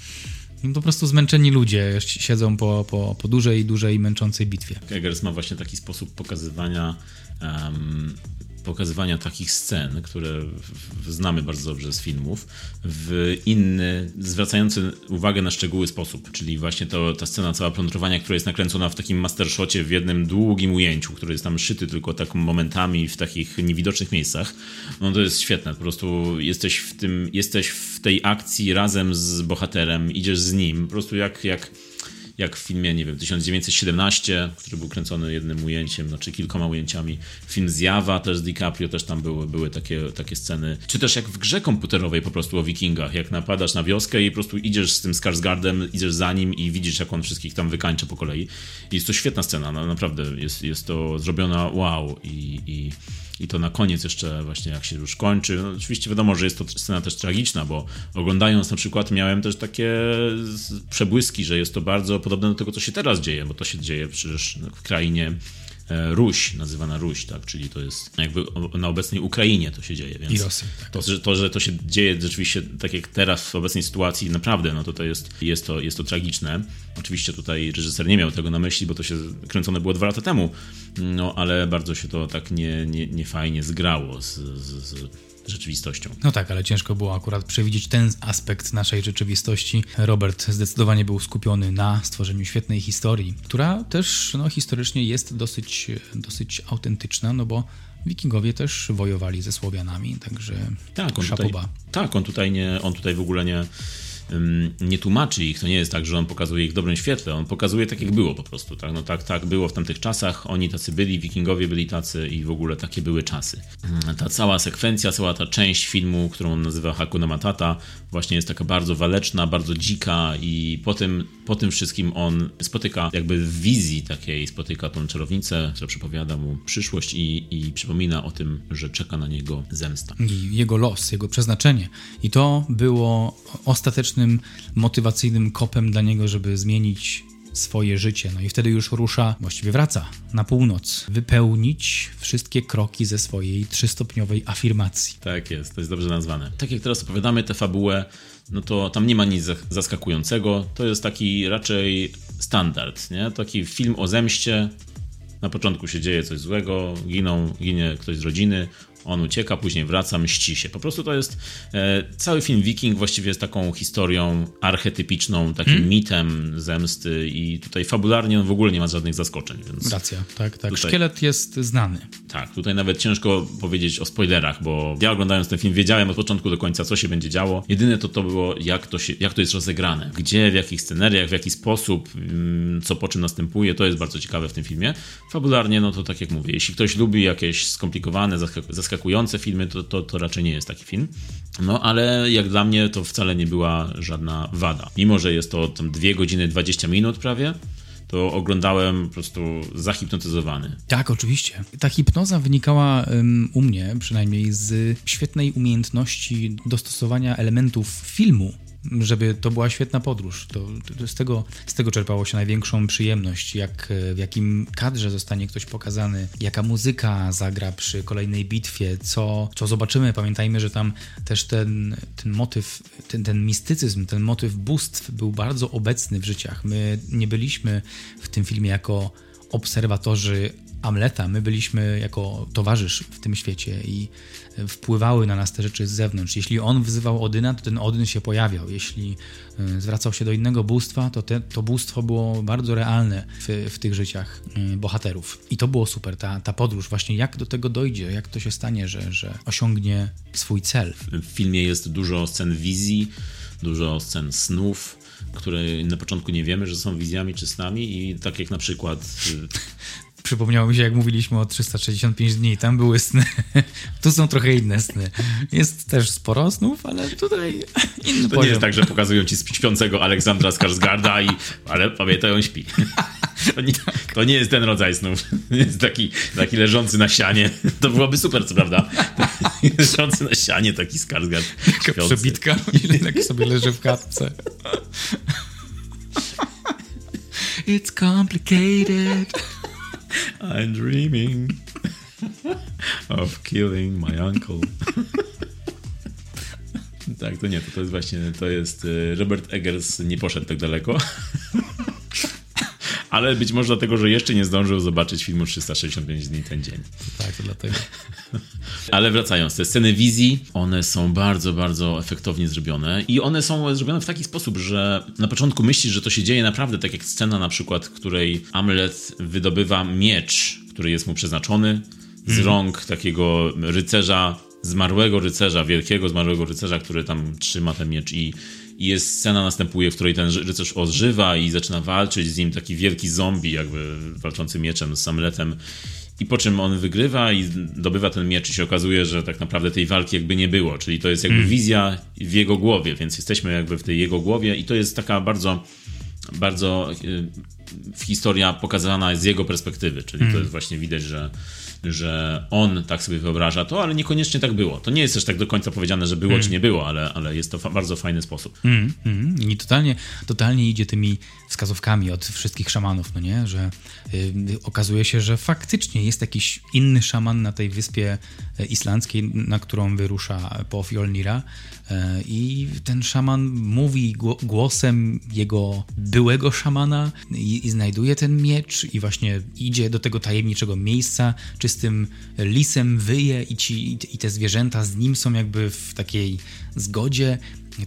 po prostu zmęczeni ludzie siedzą po, po, po dużej, dużej, męczącej bitwie. Eggers ma właśnie taki sposób pokazywania um, pokazywania takich scen, które znamy bardzo dobrze z filmów, w inny, zwracający uwagę na szczegóły sposób. Czyli właśnie to, ta scena cała plądrowania, która jest nakręcona w takim mastershocie w jednym długim ujęciu, który jest tam szyty tylko tak momentami w takich niewidocznych miejscach. No to jest świetne. Po prostu jesteś w tym, jesteś w tej akcji razem z bohaterem, idziesz z nim. Po prostu jak, jak jak w filmie, nie wiem, 1917, który był kręcony jednym ujęciem, znaczy kilkoma ujęciami. Film Zjawa też z DiCaprio, też tam były, były takie, takie sceny. Czy też jak w grze komputerowej po prostu o wikingach, jak napadasz na wioskę i po prostu idziesz z tym Skarsgardem, idziesz za nim i widzisz, jak on wszystkich tam wykańcza po kolei. Jest to świetna scena, naprawdę jest, jest to zrobiona wow i, i i to na koniec jeszcze właśnie jak się już kończy. No, oczywiście wiadomo, że jest to scena też tragiczna, bo oglądając na przykład miałem też takie przebłyski, że jest to bardzo podobne do tego, co się teraz dzieje, bo to się dzieje przecież w krainie E, Ruś, nazywana Ruś, tak, czyli to jest jakby na obecnej Ukrainie to się dzieje, więc I Rosji, tak. to, że, to, że to się dzieje rzeczywiście tak jak teraz w obecnej sytuacji, naprawdę, no to, to jest, jest, to, jest to tragiczne. Oczywiście tutaj reżyser nie miał tego na myśli, bo to się kręcone było dwa lata temu, no ale bardzo się to tak nie, nie, nie fajnie zgrało z, z, z rzeczywistością. No tak, ale ciężko było akurat przewidzieć ten aspekt naszej rzeczywistości. Robert zdecydowanie był skupiony na stworzeniu świetnej historii, która też no, historycznie jest dosyć, dosyć autentyczna, no bo Wikingowie też wojowali ze Słowianami, także tak, on tutaj, tak, on tutaj nie, on tutaj w ogóle nie nie tłumaczy ich, to nie jest tak, że on pokazuje ich w dobrym świetle, on pokazuje tak, jak było po prostu. Tak, no tak, tak było w tamtych czasach, oni tacy byli, wikingowie byli tacy i w ogóle takie były czasy. Ta cała sekwencja, cała ta część filmu, którą on nazywa Hakuna Matata, właśnie jest taka bardzo waleczna, bardzo dzika i po tym, po tym wszystkim on spotyka jakby w wizji takiej, spotyka tą czarownicę, która przepowiada mu przyszłość i, i przypomina o tym, że czeka na niego zemsta. I jego los, jego przeznaczenie. I to było ostateczne mocnym, motywacyjnym kopem dla niego, żeby zmienić swoje życie. No i wtedy już rusza, właściwie wraca na północ, wypełnić wszystkie kroki ze swojej trzystopniowej afirmacji. Tak jest, to jest dobrze nazwane. Tak jak teraz opowiadamy tę fabułę, no to tam nie ma nic zaskakującego. To jest taki raczej standard, nie? Taki film o zemście, Na początku się dzieje coś złego, giną, ginie ktoś z rodziny, on ucieka, później wraca, mści się. Po prostu to jest. E, cały film Viking właściwie jest taką historią archetypiczną, takim hmm? mitem zemsty, i tutaj fabularnie on w ogóle nie ma żadnych zaskoczeń. Więc Racja, tak, tak. Tutaj, Szkielet jest znany. Tak, tutaj nawet ciężko powiedzieć o spoilerach, bo ja oglądając ten film wiedziałem od początku do końca, co się będzie działo. Jedyne to to było, jak to, się, jak to jest rozegrane. Gdzie, w jakich scenariach, w jaki sposób, mm, co po czym następuje, to jest bardzo ciekawe w tym filmie. Fabularnie, no to tak jak mówię, jeśli ktoś lubi jakieś skomplikowane, zaskakujące zaskakujące filmy, to, to, to raczej nie jest taki film. No ale jak dla mnie to wcale nie była żadna wada. Mimo, że jest to tam 2 godziny 20 minut prawie, to oglądałem po prostu zahipnotyzowany. Tak, oczywiście. Ta hipnoza wynikała um, u mnie przynajmniej z świetnej umiejętności dostosowania elementów filmu żeby to była świetna podróż. To, to, z, tego, z tego czerpało się największą przyjemność, jak, w jakim kadrze zostanie ktoś pokazany, jaka muzyka zagra przy kolejnej bitwie, co, co zobaczymy. Pamiętajmy, że tam też ten, ten motyw, ten, ten mistycyzm, ten motyw bóstw był bardzo obecny w życiach. My nie byliśmy w tym filmie jako obserwatorzy Amleta, my byliśmy jako towarzysz w tym świecie i wpływały na nas te rzeczy z zewnątrz. Jeśli on wzywał Odyna, to ten Odyn się pojawiał. Jeśli e, zwracał się do innego bóstwa, to te, to bóstwo było bardzo realne w, w tych życiach e, bohaterów. I to było super, ta, ta podróż, właśnie jak do tego dojdzie, jak to się stanie, że, że osiągnie swój cel. W filmie jest dużo scen wizji, dużo scen snów, które na początku nie wiemy, że są wizjami czy snami i tak jak na przykład [LAUGHS] przypomniało mi się, jak mówiliśmy o 365 dni, tam były sny. [LAUGHS] tu są trochę inne sny. Jest też sporo snów, ale tutaj [LAUGHS] inny To poziom. nie jest tak, że pokazują ci śpiącego Aleksandra Skarsgarda i ale pamiętaj, on śpi. [LAUGHS] To nie, to nie jest ten rodzaj snów. Jest taki, taki leżący na sianie. To byłoby super, co prawda. Leżący na sianie taki Skarsgard. Taka przebitka i tak sobie leży w katce. It's complicated. I'm dreaming of killing my uncle. tak, to nie, to, to jest właśnie, to jest y, Robert Eggers nie poszedł tak daleko. Ale być może dlatego, że jeszcze nie zdążył zobaczyć filmu 365 dni ten dzień. Tak, to dlatego. [LAUGHS] Ale wracając, te sceny wizji, one są bardzo, bardzo efektownie zrobione i one są zrobione w taki sposób, że na początku myślisz, że to się dzieje naprawdę tak jak scena na przykład, której Amlet wydobywa miecz, który jest mu przeznaczony z mm. rąk takiego rycerza, zmarłego rycerza, wielkiego zmarłego rycerza, który tam trzyma ten miecz i i jest scena następuje, w której ten rycerz odżywa i zaczyna walczyć z nim taki wielki zombie, jakby walczący mieczem z Samletem. I po czym on wygrywa i dobywa ten miecz i się okazuje, że tak naprawdę tej walki jakby nie było. Czyli to jest jakby mm. wizja w jego głowie, więc jesteśmy jakby w tej jego głowie i to jest taka bardzo bardzo y, historia pokazana z jego perspektywy, czyli mm. to jest właśnie widać, że że on tak sobie wyobraża to, ale niekoniecznie tak było. To nie jest też tak do końca powiedziane, że było mm. czy nie było, ale, ale jest to fa bardzo fajny sposób. Mm, mm. I totalnie, totalnie idzie tymi wskazówkami od wszystkich szamanów, no nie? Że y, okazuje się, że faktycznie jest jakiś inny szaman na tej wyspie e, islandzkiej, na którą wyrusza po Fjolnira e, i ten szaman mówi głosem jego byłego szamana i, i znajduje ten miecz i właśnie idzie do tego tajemniczego miejsca, czy z tym lisem wyje i, ci, i te zwierzęta z nim są jakby w takiej zgodzie.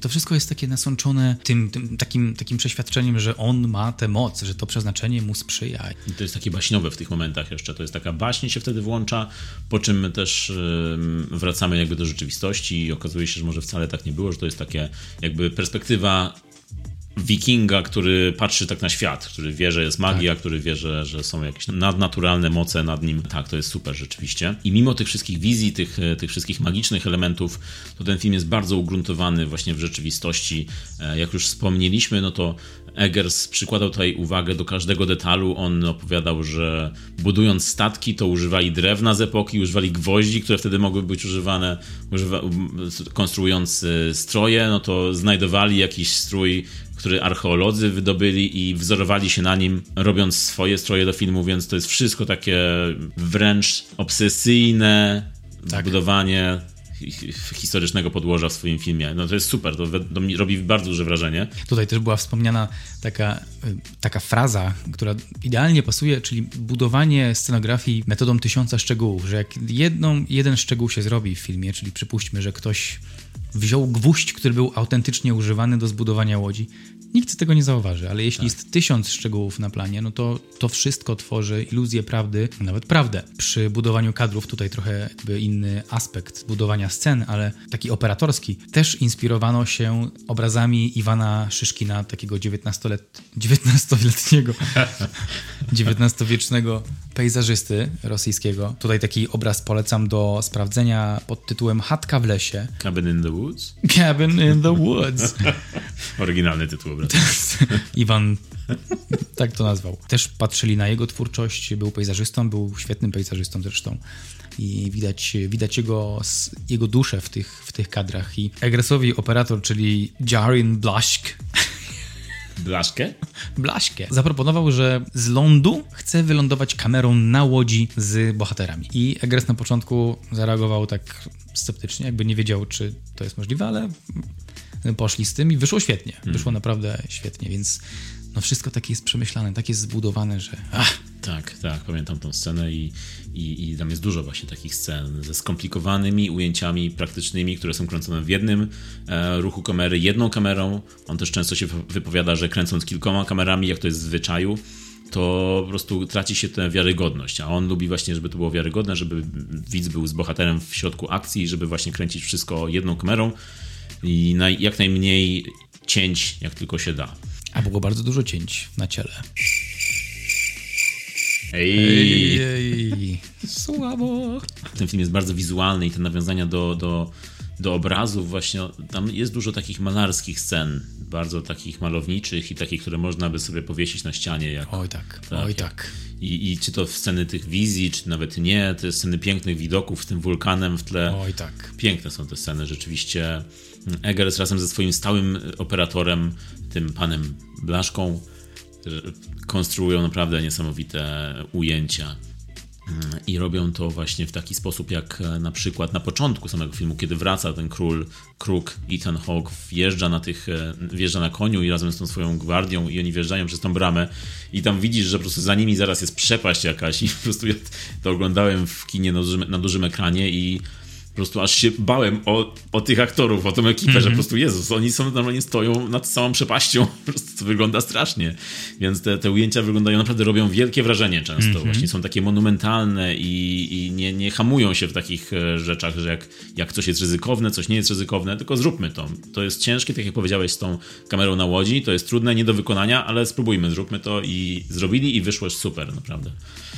To wszystko jest takie nasączone tym, tym, takim, takim przeświadczeniem, że on ma tę moc, że to przeznaczenie mu sprzyja. I to jest takie baśniowe w tych momentach jeszcze. To jest taka baśń się wtedy włącza, po czym też wracamy jakby do rzeczywistości i okazuje się, że może wcale tak nie było, że to jest takie jakby perspektywa wikinga, który patrzy tak na świat, który wie, że jest magia, tak. który wie, że, że są jakieś nadnaturalne moce nad nim. Tak, to jest super rzeczywiście. I mimo tych wszystkich wizji, tych, tych wszystkich magicznych elementów, to ten film jest bardzo ugruntowany właśnie w rzeczywistości. E, jak już wspomnieliśmy, no to Eggers przykładał tutaj uwagę do każdego detalu. On opowiadał, że budując statki, to używali drewna z epoki, używali gwoździ, które wtedy mogły być używane, używa, konstruując stroje, no to znajdowali jakiś strój, który archeolodzy wydobyli i wzorowali się na nim, robiąc swoje stroje do filmu, więc to jest wszystko takie wręcz obsesyjne tak. budowanie historycznego podłoża w swoim filmie. No to jest super, to, to robi bardzo duże wrażenie. Tutaj też była wspomniana taka, y, taka fraza, która idealnie pasuje, czyli budowanie scenografii metodą tysiąca szczegółów, że jak jedną, jeden szczegół się zrobi w filmie, czyli przypuśćmy, że ktoś wziął gwóźdź, który był autentycznie używany do zbudowania łodzi, nikt tego nie zauważy, ale jeśli tak. jest tysiąc szczegółów na planie, no to to wszystko tworzy iluzję prawdy, nawet prawdę. Przy budowaniu kadrów tutaj trochę jakby inny aspekt budowania scen, ale taki operatorski. Też inspirowano się obrazami Iwana Szyszkina, takiego 19-let... 19-letniego, XIX-wiecznego pejzażysty rosyjskiego. Tutaj taki obraz polecam do sprawdzenia pod tytułem Chatka w lesie. Cabin in the Woods? Cabin in the Woods. [LAUGHS] Oryginalny tytuł obrazu. [LAUGHS] Iwan tak to nazwał. Też patrzyli na jego twórczość, był pejzażystą, był świetnym pejzażystą zresztą i widać, widać jego, jego duszę w tych, w tych kadrach. I egresowy operator, czyli Jarin Blaszk, Blaszkę? Blaszkę. Zaproponował, że z lądu chce wylądować kamerą na łodzi z bohaterami. I Egres na początku zareagował tak sceptycznie, jakby nie wiedział, czy to jest możliwe, ale poszli z tym i wyszło świetnie. Hmm. Wyszło naprawdę świetnie, więc no wszystko takie jest przemyślane, takie jest zbudowane, że... Ach. Tak, tak, pamiętam tą scenę i, i, i tam jest dużo właśnie takich scen ze skomplikowanymi ujęciami praktycznymi, które są kręcone w jednym e, ruchu kamery, jedną kamerą. On też często się wypowiada, że kręcąc kilkoma kamerami, jak to jest w zwyczaju, to po prostu traci się tę wiarygodność, a on lubi właśnie, żeby to było wiarygodne, żeby widz był z bohaterem w środku akcji, żeby właśnie kręcić wszystko jedną kamerą i jak najmniej cięć, jak tylko się da. A było bardzo dużo cięć na ciele. Ej. Ej, słabo. Ten film jest bardzo wizualny i te nawiązania do, do, do obrazów właśnie, tam jest dużo takich malarskich scen, bardzo takich malowniczych i takich, które można by sobie powiesić na ścianie. Jak, oj tak, tak oj tak. I, I czy to sceny tych wizji, czy nawet nie, te sceny pięknych widoków z tym wulkanem w tle. Oj tak. Piękne są te sceny, rzeczywiście. Eggers razem ze swoim stałym operatorem, tym panem Blaszką, konstruują naprawdę niesamowite ujęcia. I robią to właśnie w taki sposób, jak e, na przykład na początku samego filmu, kiedy wraca ten król, kruk Ethan Hawke, wjeżdża na, tych, e, wjeżdża na koniu i razem z tą swoją gwardią i oni wjeżdżają przez tą bramę i tam widzisz, że po prostu za nimi zaraz jest przepaść jakaś [LAUGHS] i po prostu ja to oglądałem w kinie na dużym, na dużym ekranie i po prostu aż się bałem o, o tych aktorów, o tą ekipę, mm -hmm. że mhm. po prostu Jezus, oni są normalnie stoją nad całą przepaścią, [LAUGHS] po prostu to wygląda strasznie. Więc te, te ujęcia wyglądają naprawdę, robią wielkie wrażenie często. Mm -hmm. Właśnie są takie monumentalne i, i nie, nie hamują się w takich e, rzeczach, że jak, jak coś jest ryzykowne, coś nie jest ryzykowne, tylko zróbmy to. To jest ciężkie, tak jak powiedziałeś z tą kamerą na łodzi, to jest trudne, nie do wykonania, ale spróbujmy, zróbmy to i zrobili i wyszło super, naprawdę.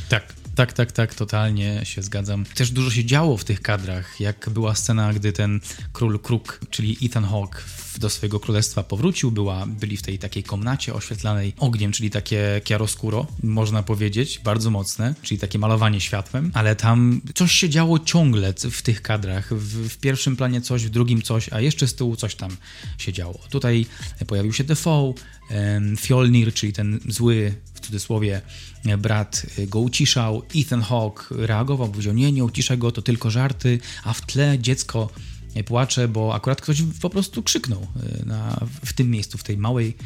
Tak, tak, tak, tak, totalnie się zgadzam. Też dużo się działo w tych kadrach, jak była scena, gdy ten król Kruk, czyli Ethan Hawke do swojego królestwa powrócił, była, byli w tej takiej komnacie oświetlanej ogniem, czyli takie chiaroscuro, można powiedzieć, bardzo mocne, czyli takie malowanie światłem, ale tam coś się działo ciągle w tych kadrach. W, w pierwszym planie coś, w drugim coś, a jeszcze z tyłu coś tam się działo. Tutaj pojawił się Defoe, Fjolnir, czyli ten zły, w cudzysłowie, brat go uciszał. Ethan Hawke reagował, powiedział, nie, nie uciszaj go, to tylko żarty, a w tle dziecko płacze, bo akurat ktoś po prostu krzyknął e, na, w tym miejscu, w tej małej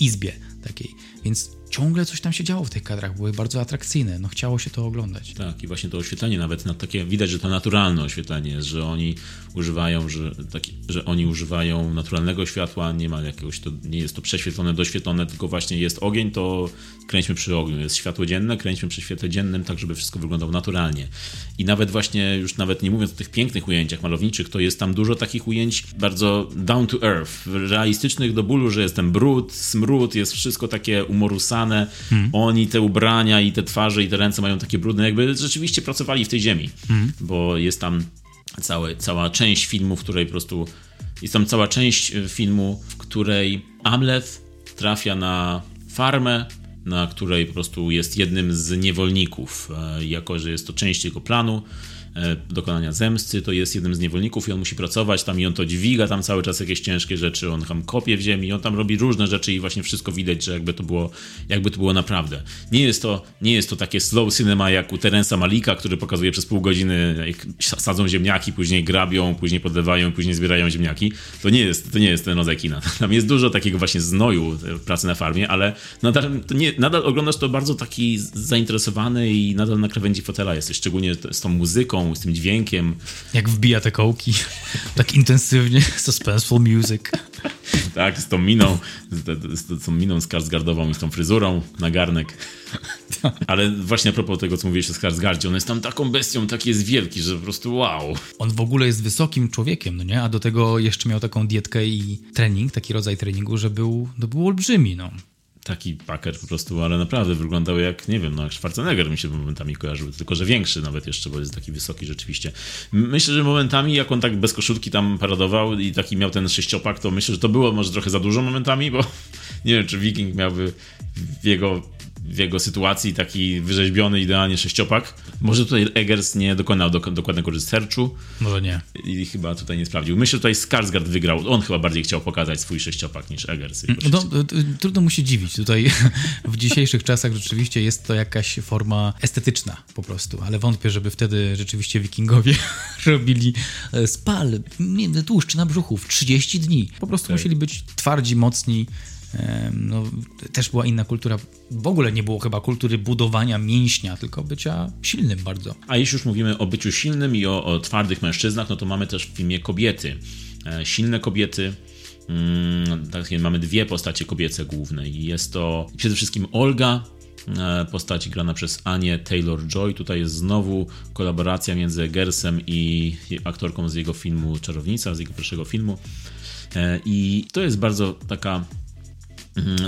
izbie takiej. Więc ciągle coś tam się działo w tych kadrach, były bardzo atrakcyjne, no chciało się to oglądać. Tak, i właśnie to oświetlenie nawet na takie, widać, że to naturalne oświetlenie że oni używają, że, taki, że oni używają naturalnego światła, nie ma jakiegoś, to nie jest to prześwietlone, doświetlone, tylko właśnie jest ogień, to kręćmy przy ogniu, jest światło dzienne, kręćmy przy świetle dziennym, tak żeby wszystko wyglądało naturalnie. I nawet właśnie, już nawet nie mówiąc o tych pięknych ujęciach malowniczych, to jest tam dużo takich ujęć bardzo down to earth, realistycznych do bólu, że jest ten brud, smród, jest wszystko takie umorusane, hmm. oni te ubrania i te twarze i te ręce mają takie brudne, jakby rzeczywiście pracowali w tej ziemi, hmm. bo jest tam całe, cała część filmu, w której po prostu jest tam cała część e, filmu, w której Amleth trafia na farmę, na której po prostu jest jednym z niewolników, e, jako że jest to część jego planu. E, dokonania zemsty, to jest jednym z niewolników i on musi pracować tam i on to dźwiga tam cały czas jakieś ciężkie rzeczy, on tam kopie w ziemi, on tam robi różne rzeczy i właśnie wszystko widać, że jakby to było, jakby to było naprawdę. Nie jest to, nie jest to takie slow cinema jak u Terensa Malika, który pokazuje przez pół godziny, jak sadzą ziemniaki, później grabią, później podlewają, później zbierają ziemniaki. To nie jest, to nie jest ten rodzaj kina. [LAUGHS] Tam jest dużo takiego właśnie znoju pracy na farmie, ale nadal, nie, nadal oglądasz to bardzo taki zainteresowany i nadal na krawędzi fotela jesteś, szczególnie z tą muzyką, z tym dźwiękiem. Jak wbija te kołki, [LAUGHS] tak intensywnie, [LAUGHS] suspenseful music. [LAUGHS] tak, z tą miną, z, z, z tą miną Skarsgardową i z tą fryzurą na garnek. Ale właśnie a propos tego, co mówiłeś o Skarsgardzie, on jest tam taką bestią, taki jest wielki, że po prostu wow. On w ogóle jest wysokim człowiekiem, no nie? A do tego jeszcze miał taką dietkę i trening, taki rodzaj treningu, że był, to był olbrzymi, no taki paker po prostu, ale naprawdę wyglądał jak, nie wiem, no jak Schwarzenegger mi się momentami kojarzył, tylko że większy nawet jeszcze, bo jest taki wysoki rzeczywiście. Myślę, że momentami, jak on tak bez koszulki tam paradował i taki miał ten sześciopak, to myślę, że to było może trochę za dużo momentami, bo [LAUGHS] nie wiem, czy Viking miałby w jego w jego sytuacji taki wyrzeźbiony idealnie sześciopak. Może tutaj Eggers nie dokonał do, dokładnego researchu. Może nie. I chyba tutaj nie sprawdził. Myślę, że tutaj Skarsgård wygrał. On chyba bardziej chciał pokazać swój sześciopak niż Eggers. No, trudno mu się dziwić. Tutaj [LAUGHS] w dzisiejszych czasach rzeczywiście jest to jakaś forma estetyczna po prostu, ale wątpię, żeby wtedy rzeczywiście wikingowie [LAUGHS] robili e, spal, tłuszcz na brzuchu w 30 dni. Po prostu tak. musieli być twardzi, mocni, no, też była inna kultura. W ogóle nie było chyba kultury budowania mięśnia, tylko bycia silnym bardzo. A jeśli już mówimy o byciu silnym i o, o twardych mężczyznach, no to mamy też w filmie kobiety. E, silne kobiety. Mm, tak, mamy dwie postacie kobiece główne i jest to przede wszystkim Olga, e, postać grana przez Anię Taylor-Joy. Tutaj jest znowu kolaboracja między Gersem i aktorką z jego filmu Czarownica, z jego pierwszego filmu. E, I to jest bardzo taka.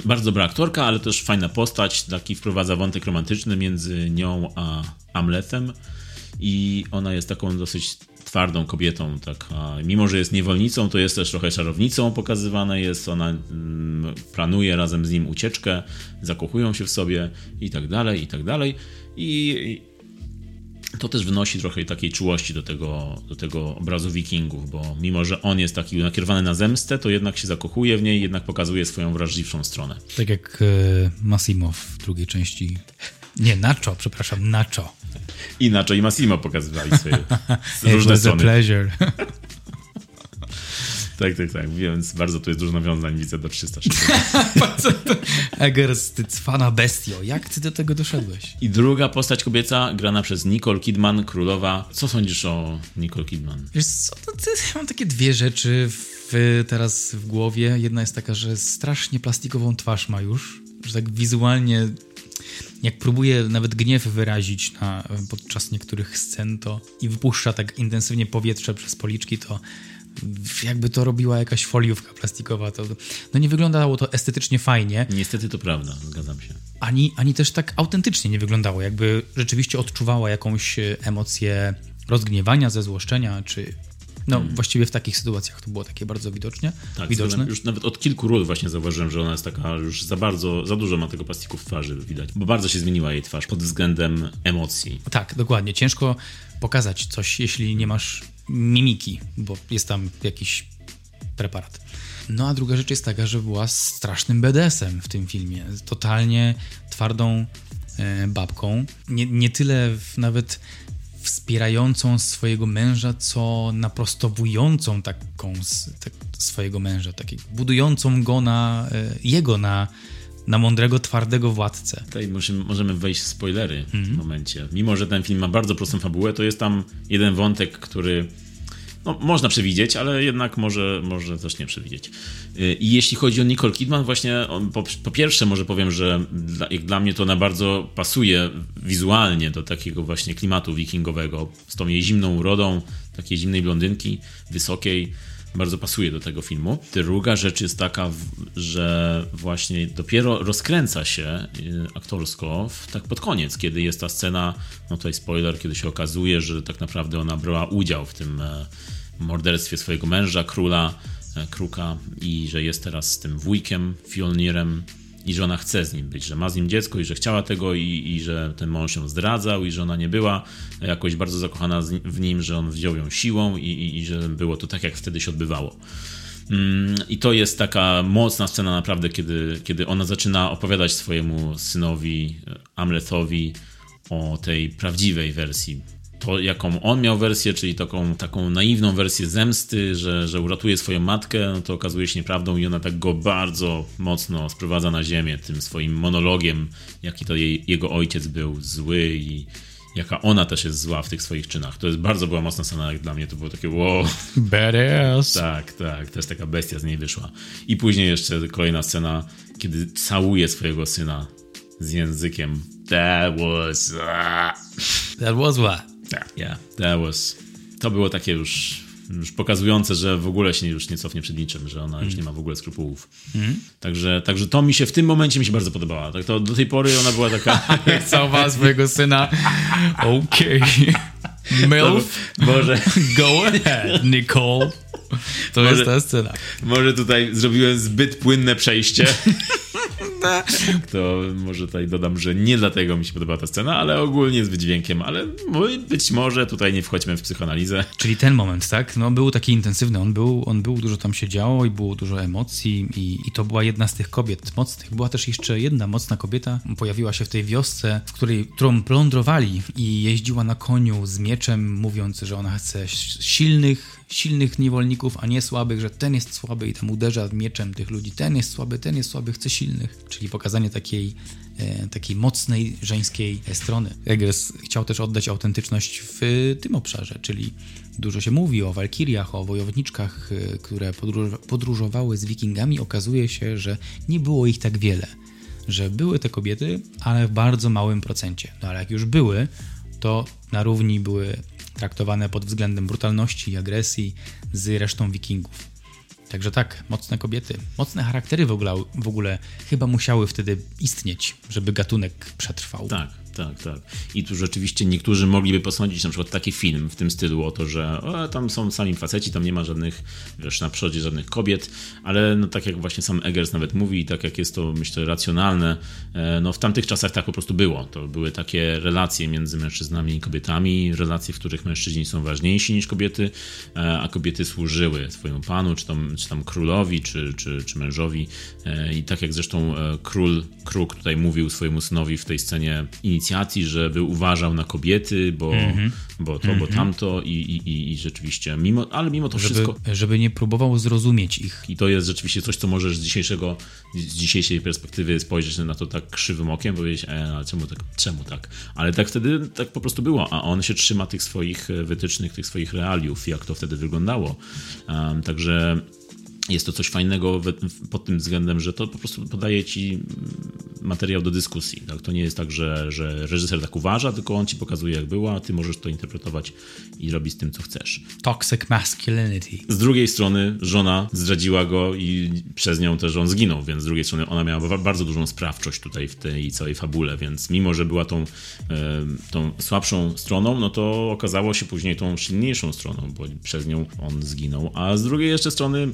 Bardzo dobra aktorka, ale też fajna postać. Taki wprowadza wątek romantyczny między nią a Amletem. I ona jest taką dosyć twardą kobietą. Tak, mimo, że jest niewolnicą, to jest też trochę czarownicą pokazywane jest. Ona mm, planuje razem z nim ucieczkę, zakochują się w sobie i tak dalej, i tak dalej. I to też wnosi trochę takiej czułości do tego, do tego obrazu wikingów, bo mimo, że on jest taki nakierowany na zemstę, to jednak się zakochuje w niej, jednak pokazuje swoją wrażliwszą stronę. Tak jak e, w drugiej części. Nie, Nacho, przepraszam, Nacho. I Nacho i Massimo pokazywali swoje [LAUGHS] różne strony. pleasure. [LAUGHS] Tak, tak, tak. Więc bardzo tu jest dużo nawiązań, widzę, do 360. Eggers, ty cwana bestio. Jak ty do tego doszedłeś? I druga postać kobieca, grana przez Nicole Kidman, królowa. Co sądzisz o Nicole Kidman? Wiesz co, to, to, mam takie dwie rzeczy w, teraz w głowie. Jedna jest taka, że strasznie plastikową twarz ma już, że tak wizualnie jak próbuje nawet gniew wyrazić na, podczas niektórych scen, to i wypuszcza tak intensywnie powietrze przez policzki, to jakby to robiła jakaś foliówka plastikowa, to no nie wyglądało to estetycznie fajnie. Niestety to prawda, zgadzam się. Ani, ani też tak autentycznie nie wyglądało, jakby rzeczywiście odczuwała jakąś e, emocję rozgniewania, zezłoszczenia, czy no, hmm. właściwie w takich sytuacjach to było takie bardzo widocznie. Tak, widoczne. już nawet od kilku ról właśnie zauważyłem, że ona jest taka już za bardzo, za dużo ma tego plastiku w twarzy, widać. Bo bardzo się zmieniła jej twarz pod względem emocji. Tak, dokładnie. Ciężko pokazać coś, jeśli nie masz mimiki, bo jest tam jakiś preparat. No a druga rzecz jest taka, że była strasznym BDS-em w tym filmie. Totalnie twardą e, babką. Nie, nie tyle nawet wspierającą swojego męża, co naprostowującą taką tak, swojego męża, takiego, budującą go na, e, jego na, na mądrego, twardego władcę. Tutaj możemy, możemy wejść w spoilery mm -hmm. w tym mhm. momencie. Mimo, że ten film ma bardzo prostą fabułę, to jest tam jeden wątek, który no, można przewidzieć, ale jednak może, może też nie przewidzieć. Y, I jeśli chodzi o Nicole Kidman, właśnie po, po, pierwsze może powiem, że dla, jak dla mnie to ona bardzo pasuje wizualnie do takiego właśnie klimatu wikingowego, z tą jej zimną urodą, takiej zimnej blondynki, wysokiej, bardzo pasuje do tego filmu. Druga rzecz jest taka, że właśnie dopiero rozkręca się y, aktorsko w, tak pod koniec, kiedy jest ta scena, no tutaj spoiler, kiedy się okazuje, że tak naprawdę ona brała udział w tym e, morderstwie swojego męża, króla, e, kruka i że jest teraz tym wujkiem, Fjolnirem i że ona chce z nim być, że ma z nim dziecko i że chciała tego i, i że ten mąż ją zdradzał i że ona nie była jakoś bardzo zakochana w nim, że on wziął ją siłą i, i, i że było to tak, jak wtedy się odbywało. Mm, I to jest taka mocna scena naprawdę, kiedy, kiedy ona zaczyna opowiadać swojemu synowi Amlethowi o tej prawdziwej wersji to, jaką on miał wersję, czyli taką, taką naiwną wersję zemsty, że, że uratuje swoją matkę, no to okazuje się nieprawdą i ona tak go bardzo mocno sprowadza na ziemię tym swoim monologiem, jaki to jej, jego ojciec był zły i jaka ona też jest zła w tych swoich czynach. To jest bardzo była mocna scena, jak dla mnie to było takie wow. Badass. Tak, tak, to jest taka bestia z niej wyszła. I później jeszcze kolejna scena, kiedy całuje swojego syna z językiem. That was... That was what? Tak. Yeah, that was... To było takie już, już pokazujące, że w ogóle się już nie cofnie przed niczym, że ona mm. już nie ma w ogóle skrupułów. Mm. Także, także to mi się w tym momencie mi się bardzo podobała. Tak to do tej pory ona była taka... [LAUGHS] Całowała swojego syna. Okej. Okay. [LAUGHS] Milf. Może... Go ahead, Nicole. To może, jest ta scena. Może tutaj zrobiłem zbyt płynne przejście. [LAUGHS] To może tutaj dodam, że nie dlatego mi się podobała ta scena, ale ogólnie z wydźwiękiem, ale być może tutaj nie wchodźmy w psychoanalizę. Czyli ten moment, tak? No był taki intensywny, on był, on był dużo tam się działo i było dużo emocji i, i to była jedna z tych kobiet mocnych. Była też jeszcze jedna mocna kobieta, pojawiła się w tej wiosce, w której, którą plądrowali i jeździła na koniu z mieczem, mówiąc, że ona chce silnych, silnych niewolników, a nie słabych, że ten jest słaby i tam uderza mieczem tych ludzi, ten jest słaby, ten jest słaby, chce silnych. Czyli pokazanie takiej, e, takiej mocnej żeńskiej strony. Eggers chciał też oddać autentyczność w tym obszarze, czyli dużo się mówi o walkiriach, o wojowniczkach, e, które podróżowały z wikingami. Okazuje się, że nie było ich tak wiele. Że były te kobiety, ale w bardzo małym procencie. No ale jak już były, to na równi były traktowane pod względem brutalności i agresji z resztą wikingów. Także tak, mocne kobiety, mocne charaktery w ogóle, w ogóle chyba musiały wtedy istnieć, żeby gatunek przetrwał. Tak, tak, tak. I tu rzeczywiście niektórzy mogliby posądzić na przykład taki film w tym stylu o to, że o, tam są sami faceci, tam nie ma żadnych, wiesz, na przodzie żadnych kobiet, ale no tak jak właśnie sam Eggers nawet mówi, tak jak jest to myślę racjonalne, e, no w tamtych czasach tak po prostu było. To były takie relacje między mężczyznami i kobietami, relacje, w których mężczyźni są ważniejsi niż kobiety, e, a kobiety służyły swojemu panu, czy tam, czy tam królowi, czy, czy, czy mężowi. E, I tak jak zresztą król Kruk tutaj mówił swojemu synowi w tej scenie inicjalnej, inicjacji, żeby uważał na kobiety, bo, mm-hmm. bo to, mm-hmm. bo mhm. tamto i, i, i rzeczywiście, mimo, ale mimo to żeby, wszystko... Żeby nie próbował zrozumieć ich. I to jest rzeczywiście coś, co możesz z dzisiejszego, z dzisiejszej perspektywy spojrzeć na to tak krzywym okiem, powiedzieć, e, ale czemu tak, czemu tak? Ale tak wtedy tak po prostu było, a on się trzyma tych swoich wytycznych, tych swoich realiów, jak to wtedy wyglądało. Um, także jest to coś fajnego pod tym względem, że to po prostu podaje ci materiał do dyskusji. Tak? To nie jest tak, że, że reżyser tak uważa, tylko on ci pokazuje, jak było, a ty możesz to interpretować i robić z tym, co chcesz. Toxic masculinity. Z drugiej strony żona zdradziła go i przez nią też on zginął, więc z drugiej strony ona miała bardzo dużą sprawczość tutaj w tej całej fabule, więc mimo, że była tą, tą słabszą stroną, no to okazało się później tą silniejszą stroną, bo przez nią on zginął, a z drugiej jeszcze strony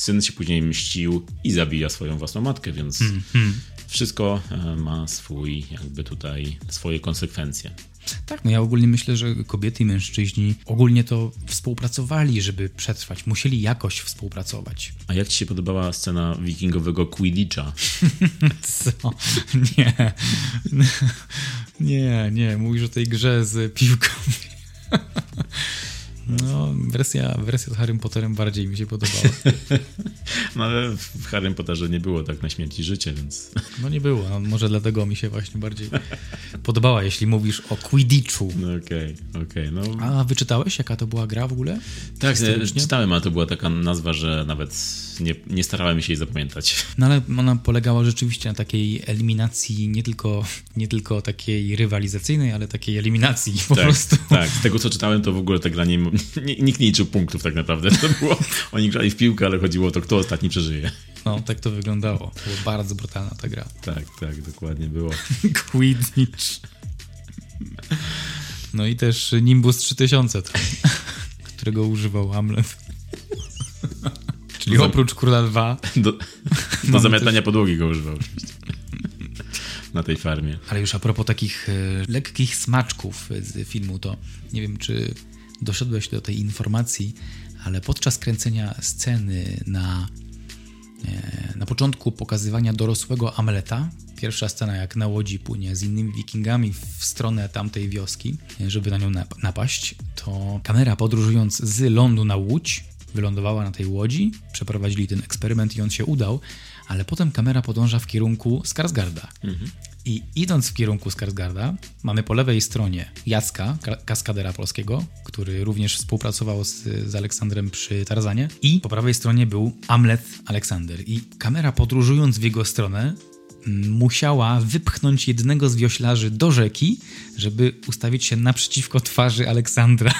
syn się później mścił i zabija swoją własną matkę, więc mm, mm. wszystko e, ma swój, jakby tutaj swoje konsekwencje. Tak, no ja ogólnie myślę, że kobiety i mężczyźni ogólnie to współpracowali, żeby przetrwać. Musieli jakoś współpracować. A jak ci się podobała scena wikingowego Quidditcha? [LAUGHS] Co? Nie. [LAUGHS] Nie, nie. Mówisz o tej grze z piłką. [LAUGHS] No, wersja, wersja z Harrym Potterem bardziej mi się podobała. [LAUGHS] no ale w Harrym Potterze nie było tak na śmierci życie, więc... No nie było, no, może dlatego mi się właśnie bardziej podobała, jeśli mówisz o Quidditchu. No okej, okay, okej, okay, no... A wyczytałeś, jaka to była gra w ogóle? Tak, czytałem, a to była taka nazwa, że nawet nie, nie starałem się jej zapamiętać. [LAUGHS] No ale ona polegała rzeczywiście na takiej eliminacji, nie tylko, nie tylko takiej rywalizacyjnej, ale takiej eliminacji po tak, prostu. Tak, z tego co czytałem, to w ogóle ta gra nie, [LAUGHS] nikt nie liczył punktów tak naprawdę. To było, oni grali w piłkę, ale chodziło o to, kto ostatni przeżyje. No, tak to wyglądało. To była bardzo brutalna ta gra. Tak, tak, dokładnie było. [LAUGHS] Quidditch. No i też Nimbus 3000, [LAUGHS] którego używał Hamlet. Czyli do oprócz Króla Lwa... Do, do zamiatania podłogi go używał oczywiście. na tej farmie. Ale już a propos takich e, lekkich smaczków z filmu, to nie wiem, czy doszedłeś do tej informacji, ale podczas kręcenia sceny na, e, na początku pokazywania dorosłego Amleta, pierwsza scena jak na łodzi płynie z innymi wikingami w stronę tamtej wioski, żeby na nią nap- napaść, to kamera podróżując z lądu na łódź wylądowała na tej łodzi, przeprowadzili ten eksperyment i on się udał, ale potem kamera podąża w kierunku Skarsgarda. I idąc w kierunku Skarsgarda, mamy po lewej stronie Jacka, ka- kaskadera polskiego, który również współpracował z, z Aleksandrem przy Tarzanie. I po prawej stronie był Amlet Aleksander. I kamera podróżując w jego stronę musiała wypchnąć jednego z wioślarzy do rzeki, żeby ustawić się naprzeciwko twarzy Aleksandra.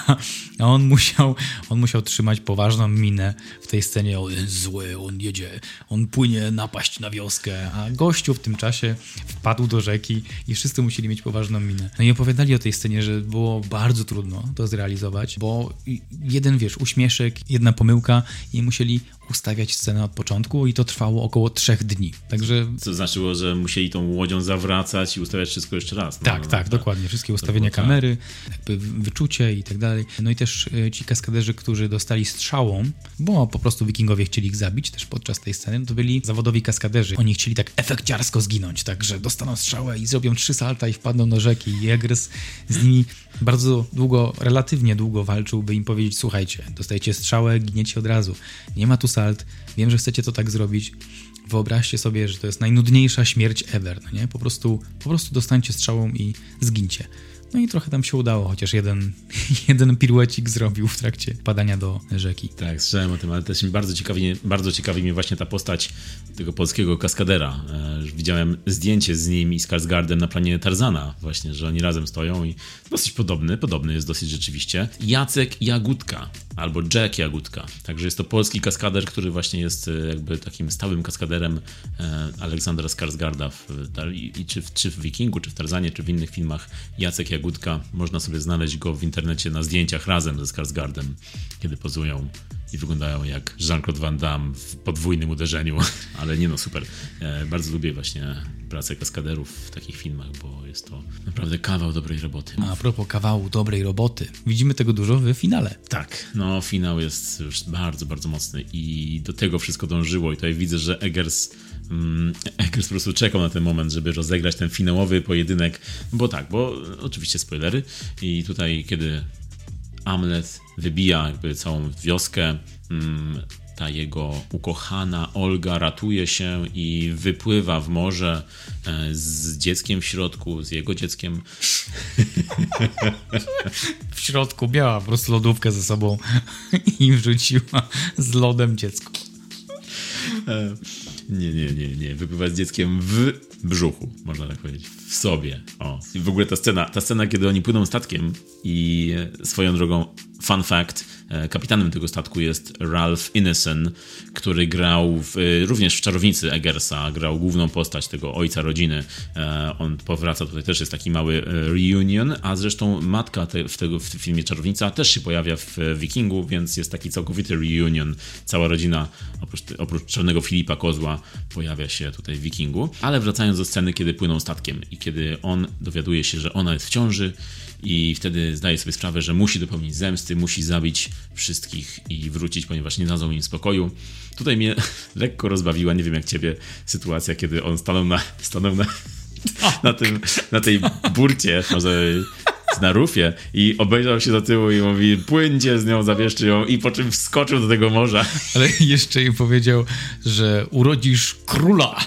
A on musiał, on musiał trzymać poważną minę w tej scenie. On jest zły, on jedzie, on płynie napaść na wioskę. A gościu w tym czasie wpadł do rzeki i wszyscy musieli mieć poważną minę. No i opowiadali o tej scenie, że było bardzo trudno to zrealizować, bo jeden, wiesz, uśmieszek, jedna pomyłka i musieli ustawiać scenę od początku i to trwało około trzech dni. Także Co znaczyło, że musieli tą łodzią zawracać i ustawiać wszystko jeszcze raz. No, tak, no, tak, dokładnie. Wszystkie ustawienia kamery, jakby wyczucie i tak dalej. No i też e, ci kaskaderzy, którzy dostali strzałą, bo po prostu wikingowie chcieli ich zabić też podczas tej sceny, no to byli zawodowi kaskaderzy. Oni chcieli tak efekciarsko zginąć, tak, że dostaną strzałę i zrobią trzy salta i wpadną do rzeki. I Egres z nimi bardzo długo, relatywnie długo walczył, by im powiedzieć, słuchajcie, dostajecie strzałę, giniecie od razu. Nie ma tu salt, wiem, że chcecie to tak zrobić, wyobraźcie sobie, że to jest najnudniejsza śmierć ever, no nie? Po prostu, po prostu dostańcie strzałą i zgincie. No i trochę tam się udało, chociaż jeden, [LAUGHS] jeden piruecik zrobił w trakcie padania do rzeki. Tak, słyszałem o tym, ale też mi bardzo ciekawi, bardzo ciekawi mnie właśnie ta postać tego polskiego kaskadera. E, widziałem zdjęcie z nim i z Skarsgardem na planie Tarzana właśnie, że oni razem stoją i dosyć podobny, podobny jest dosyć rzeczywiście. Jacek Jagódka, albo Jack Jagódka. Także jest to polski kaskader, który właśnie jest e, jakby takim stałym kaskaderem e, Aleksandra Skarsgarda w, i, i czy, w, czy w Wikingu, czy w Tarzanie, czy w innych filmach. Jacek Jagódka, można sobie znaleźć go w internecie na zdjęciach razem ze Skarsgardem, kiedy pozują i wyglądają jak Jean-Claude Van Damme w podwójnym uderzeniu, [LAUGHS] ale nie no, super. E, bardzo lubię właśnie pracę kaskaderów w takich filmach, bo jest to naprawdę kawał dobrej roboty. A propos kawału dobrej roboty, widzimy tego dużo w finale. Tak, no finał jest już bardzo, bardzo mocny i do tego wszystko dążyło i tutaj widzę, że Eggers, [LAUGHS] Eggers po prostu czekał na ten moment, żeby rozegrać ten finałowy pojedynek, bo tak, bo oczywiście spoilery i tutaj kiedy Amlet wybija jakby całą wioskę, mm, ta jego ukochana Olga ratuje się i wypływa w morze e, z dzieckiem w środku, z jego dzieckiem. W środku miała po prostu lodówkę ze sobą [LAUGHS] i wrzuciła z lodem dziecko. E, Nie, nie, nie, nie. Wypływa z dzieckiem w brzuchu, można tak powiedzieć. W sobie. O. I w ogóle ta scena, ta scena, kiedy oni płyną statkiem i swoją drogą, fun fact, e, kapitanem tego statku jest Ralph Ineson, który grał w, e, również w Czarownicy Eggersa, grał główną postać tego ojca rodziny. E, On powraca, tutaj też jest taki mały reunion, a zresztą matka te, w, tego, w filmie Czarownica też się pojawia w Wikingu, więc jest taki całkowity reunion. Cała rodzina, oprócz, oprócz czarnego Filipa Kozła, pojawia się tutaj w Wikingu. Ale wracając do sceny, kiedy płyną statkiem i kiedy on dowiaduje się, że ona jest w ciąży i wtedy zdaje sobie sprawę, że musi dopełnić zemsty, musi zabić wszystkich i wrócić, ponieważ nie dadzą im spokoju. Tutaj mnie [LAUGHS] lekko rozbawiła, nie wiem jak ciebie, sytuacja, kiedy on stanął na, stanął na, [LAUGHS] na, tym, na tej burcie, może na rufie i obejrzał się do tyłu i mówi płyńcie z nią, zawieszcie ją i po czym wskoczył do tego morza. Ale jeszcze jej powiedział, że urodzisz króla.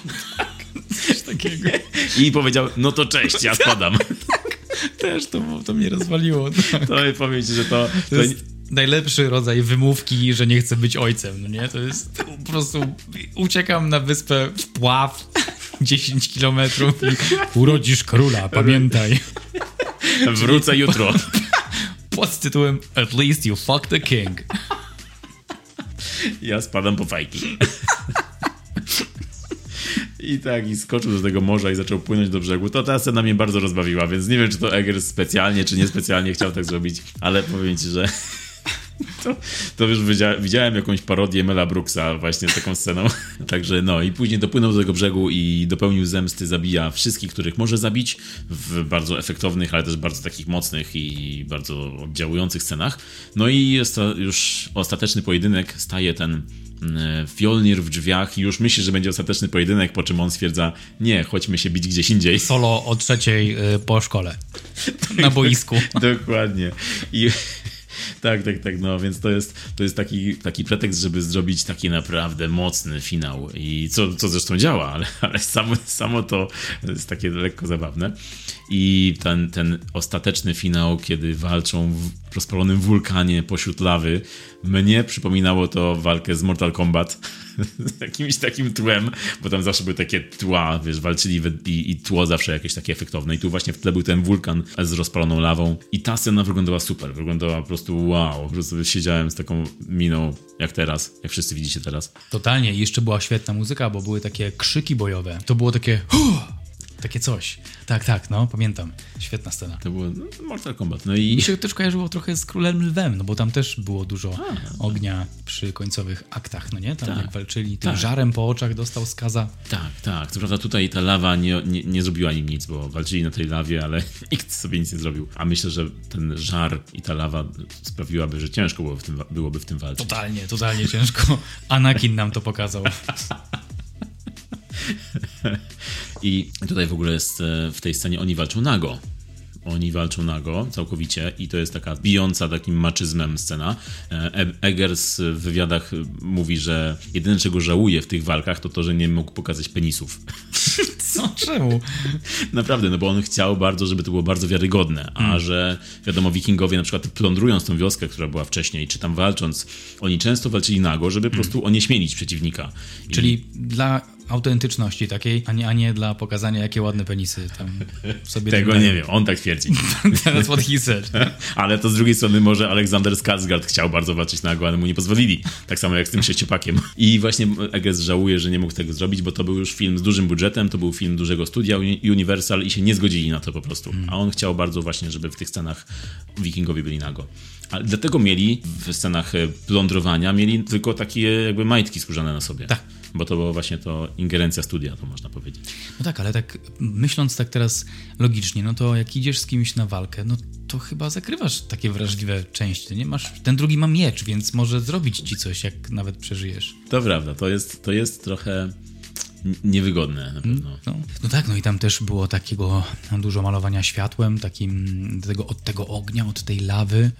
Coś takiego. [LAUGHS] I powiedział, no to cześć, ja spadam. [LAUGHS] Też to, to mnie rozwaliło. [LAUGHS] Tak. To powiem ci, że to... To jest najlepszy rodzaj wymówki, że nie chcę być ojcem, no nie? To jest po prostu uciekam na wyspę w pław 10 [LAUGHS] kilometrów i urodzisz króla, pamiętaj. Wrócę jutro. Pod tytułem At least you fuck the king. Ja spadam po fajki. I tak, i skoczył do tego morza i zaczął płynąć do brzegu. To ta scena mnie bardzo rozbawiła, więc nie wiem, czy to Eggers specjalnie, czy niespecjalnie chciał tak zrobić, ale powiem ci, że To, to już widziałem, jakąś parodię Mela Brooksa właśnie z taką sceną. [LAUGHS] Także no i później dopłynął do tego brzegu i dopełnił zemsty, zabija wszystkich, których może zabić w bardzo efektownych, ale też bardzo takich mocnych i bardzo oddziałujących scenach. No i jest to już ostateczny pojedynek, staje ten mm, Fjolnir w drzwiach i już myśli, że będzie ostateczny pojedynek, po czym on stwierdza, nie, chodźmy się bić gdzieś indziej. Solo o trzeciej y, po szkole. Na boisku. [LAUGHS] Dokładnie. I tak, tak, tak, no więc to jest, to jest taki, taki pretekst, żeby zrobić taki naprawdę mocny finał i co, co zresztą działa, ale, ale samo, samo to jest takie lekko zabawne. I ten, ten ostateczny finał, kiedy walczą w rozpalonym wulkanie pośród lawy, mnie przypominało to walkę z Mortal Kombat [LAUGHS] z jakimś takim tłem, bo tam zawsze były takie tła, wiesz, walczyli i, i tło zawsze jakieś takie efektowne. I tu właśnie w tle był ten wulkan z rozpaloną lawą. I ta scena wyglądała super, wyglądała po prostu wow. Po prostu siedziałem z taką miną jak teraz, jak wszyscy widzicie teraz. Totalnie. I jeszcze była świetna muzyka, bo były takie krzyki bojowe. To było takie... Huh! Takie coś. Tak, tak, no, pamiętam. Świetna scena. To było no, Mortal Kombat. No i... Mi się też kojarzyło trochę z Królem Lwem, no bo tam też było dużo A, ognia przy końcowych aktach, no nie? Tam tak, jak walczyli, tym tak. żarem po oczach dostał skaza. Tak, tak. Co prawda tutaj ta lawa nie, nie, nie zrobiła im nic, bo walczyli na tej lawie, ale [LAUGHS] nikt sobie nic nie zrobił. A myślę, że ten żar i ta lawa sprawiłaby, że ciężko byłoby w tym, byłoby w tym walczyć. Totalnie, totalnie ciężko. [LAUGHS] Anakin nam to pokazał. [LAUGHS] I tutaj w ogóle jest e, w tej scenie oni walczą nago. Oni walczą nago całkowicie i to jest taka bijąca takim maczyzmem scena. E, Eggers w wywiadach mówi, że jedyne czego żałuje w tych walkach to to, że nie mógł pokazać penisów. Co? [LAUGHS] Czemu? Naprawdę, no bo on chciał bardzo, żeby to było bardzo wiarygodne, a hmm. że wiadomo, wikingowie na przykład plądrując tą wioskę, która była wcześniej, czy tam walcząc, oni często walczyli nago, żeby po hmm. prostu onieśmielić przeciwnika. Czyli I... dla autentyczności takiej, a nie, a nie dla pokazania, jakie ładne penisy tam sobie Tego nie wiem, on tak twierdzi. [LAUGHS] That's what he said. [LAUGHS] ale to z drugiej strony może Aleksander Skarsgård chciał bardzo walczyć nago, ale mu nie pozwolili. Tak samo jak z tym [LAUGHS] sześciopakiem. I właśnie Eges żałuje, że nie mógł tego zrobić, bo to był już film z dużym budżetem, to był film dużego studia Universal i się nie zgodzili na to po prostu. Hmm. A on chciał bardzo właśnie, żeby w tych scenach wikingowie byli nago. Ale dlatego mieli w scenach e, plądrowania, mieli tylko takie jakby majtki skórzane na sobie. Tak bo to była właśnie to ingerencja studia, to można powiedzieć. No tak, ale tak myśląc tak teraz logicznie, no to jak idziesz z kimś na walkę, no to chyba zakrywasz takie wrażliwe części, nie? Masz, ten drugi ma miecz, więc może zrobić ci coś, jak nawet przeżyjesz. To prawda, to jest, to jest trochę niewygodne na pewno. No, no, tak, no i tam też było takiego dużo malowania światłem, takim tego, od tego ognia, od tej lawy.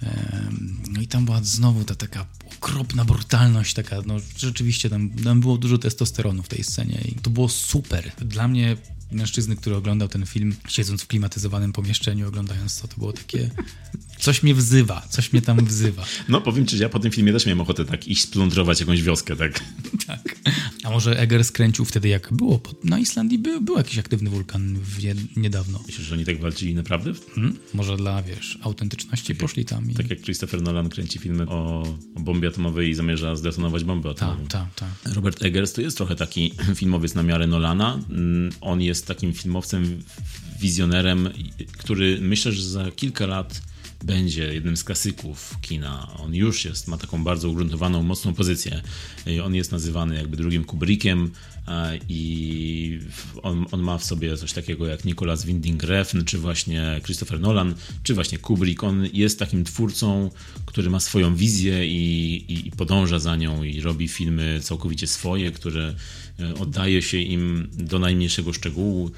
No i tam była znowu ta taka okropna brutalność, taka, no rzeczywiście tam, tam było dużo testosteronu w tej scenie i to było super. Dla mnie mężczyzny, który oglądał ten film, siedząc w klimatyzowanym pomieszczeniu, oglądając to, to było takie. Coś mnie wzywa, coś mnie tam wzywa. No powiem ci, że ja po tym filmie też miałem ochotę tak iść splądrować jakąś wioskę, tak? tak. A może Eger skręcił wtedy, jak było? Na Islandii był, był jakiś aktywny wulkan niedawno. Myślisz, że oni tak walczyli naprawdę? Hmm? Może dla, wiesz, autentyczności tak poszli tam. I... Tak jak Christopher Nolan kręci filmy o, o bombie atomowej i zamierza zdetonować bombę atomową. Tak, tak, tak. Robert Eggers to jest trochę taki [CLEARS THROAT] filmowiec na miarę Nolana. Mm, on jest takim filmowcem, wizjonerem, który myślę, że za kilka lat będzie jednym z klasyków kina. On już jest, ma taką bardzo ugruntowaną, mocną pozycję. On jest nazywany jakby drugim Kubrickiem i on, on ma w sobie coś takiego jak Nicolas Winding Refn, czy właśnie Christopher Nolan, czy właśnie Kubrick. On jest takim twórcą, który ma swoją wizję i, i, i podąża za nią i robi filmy całkowicie swoje, które e, oddaje się im do najmniejszego szczegółu.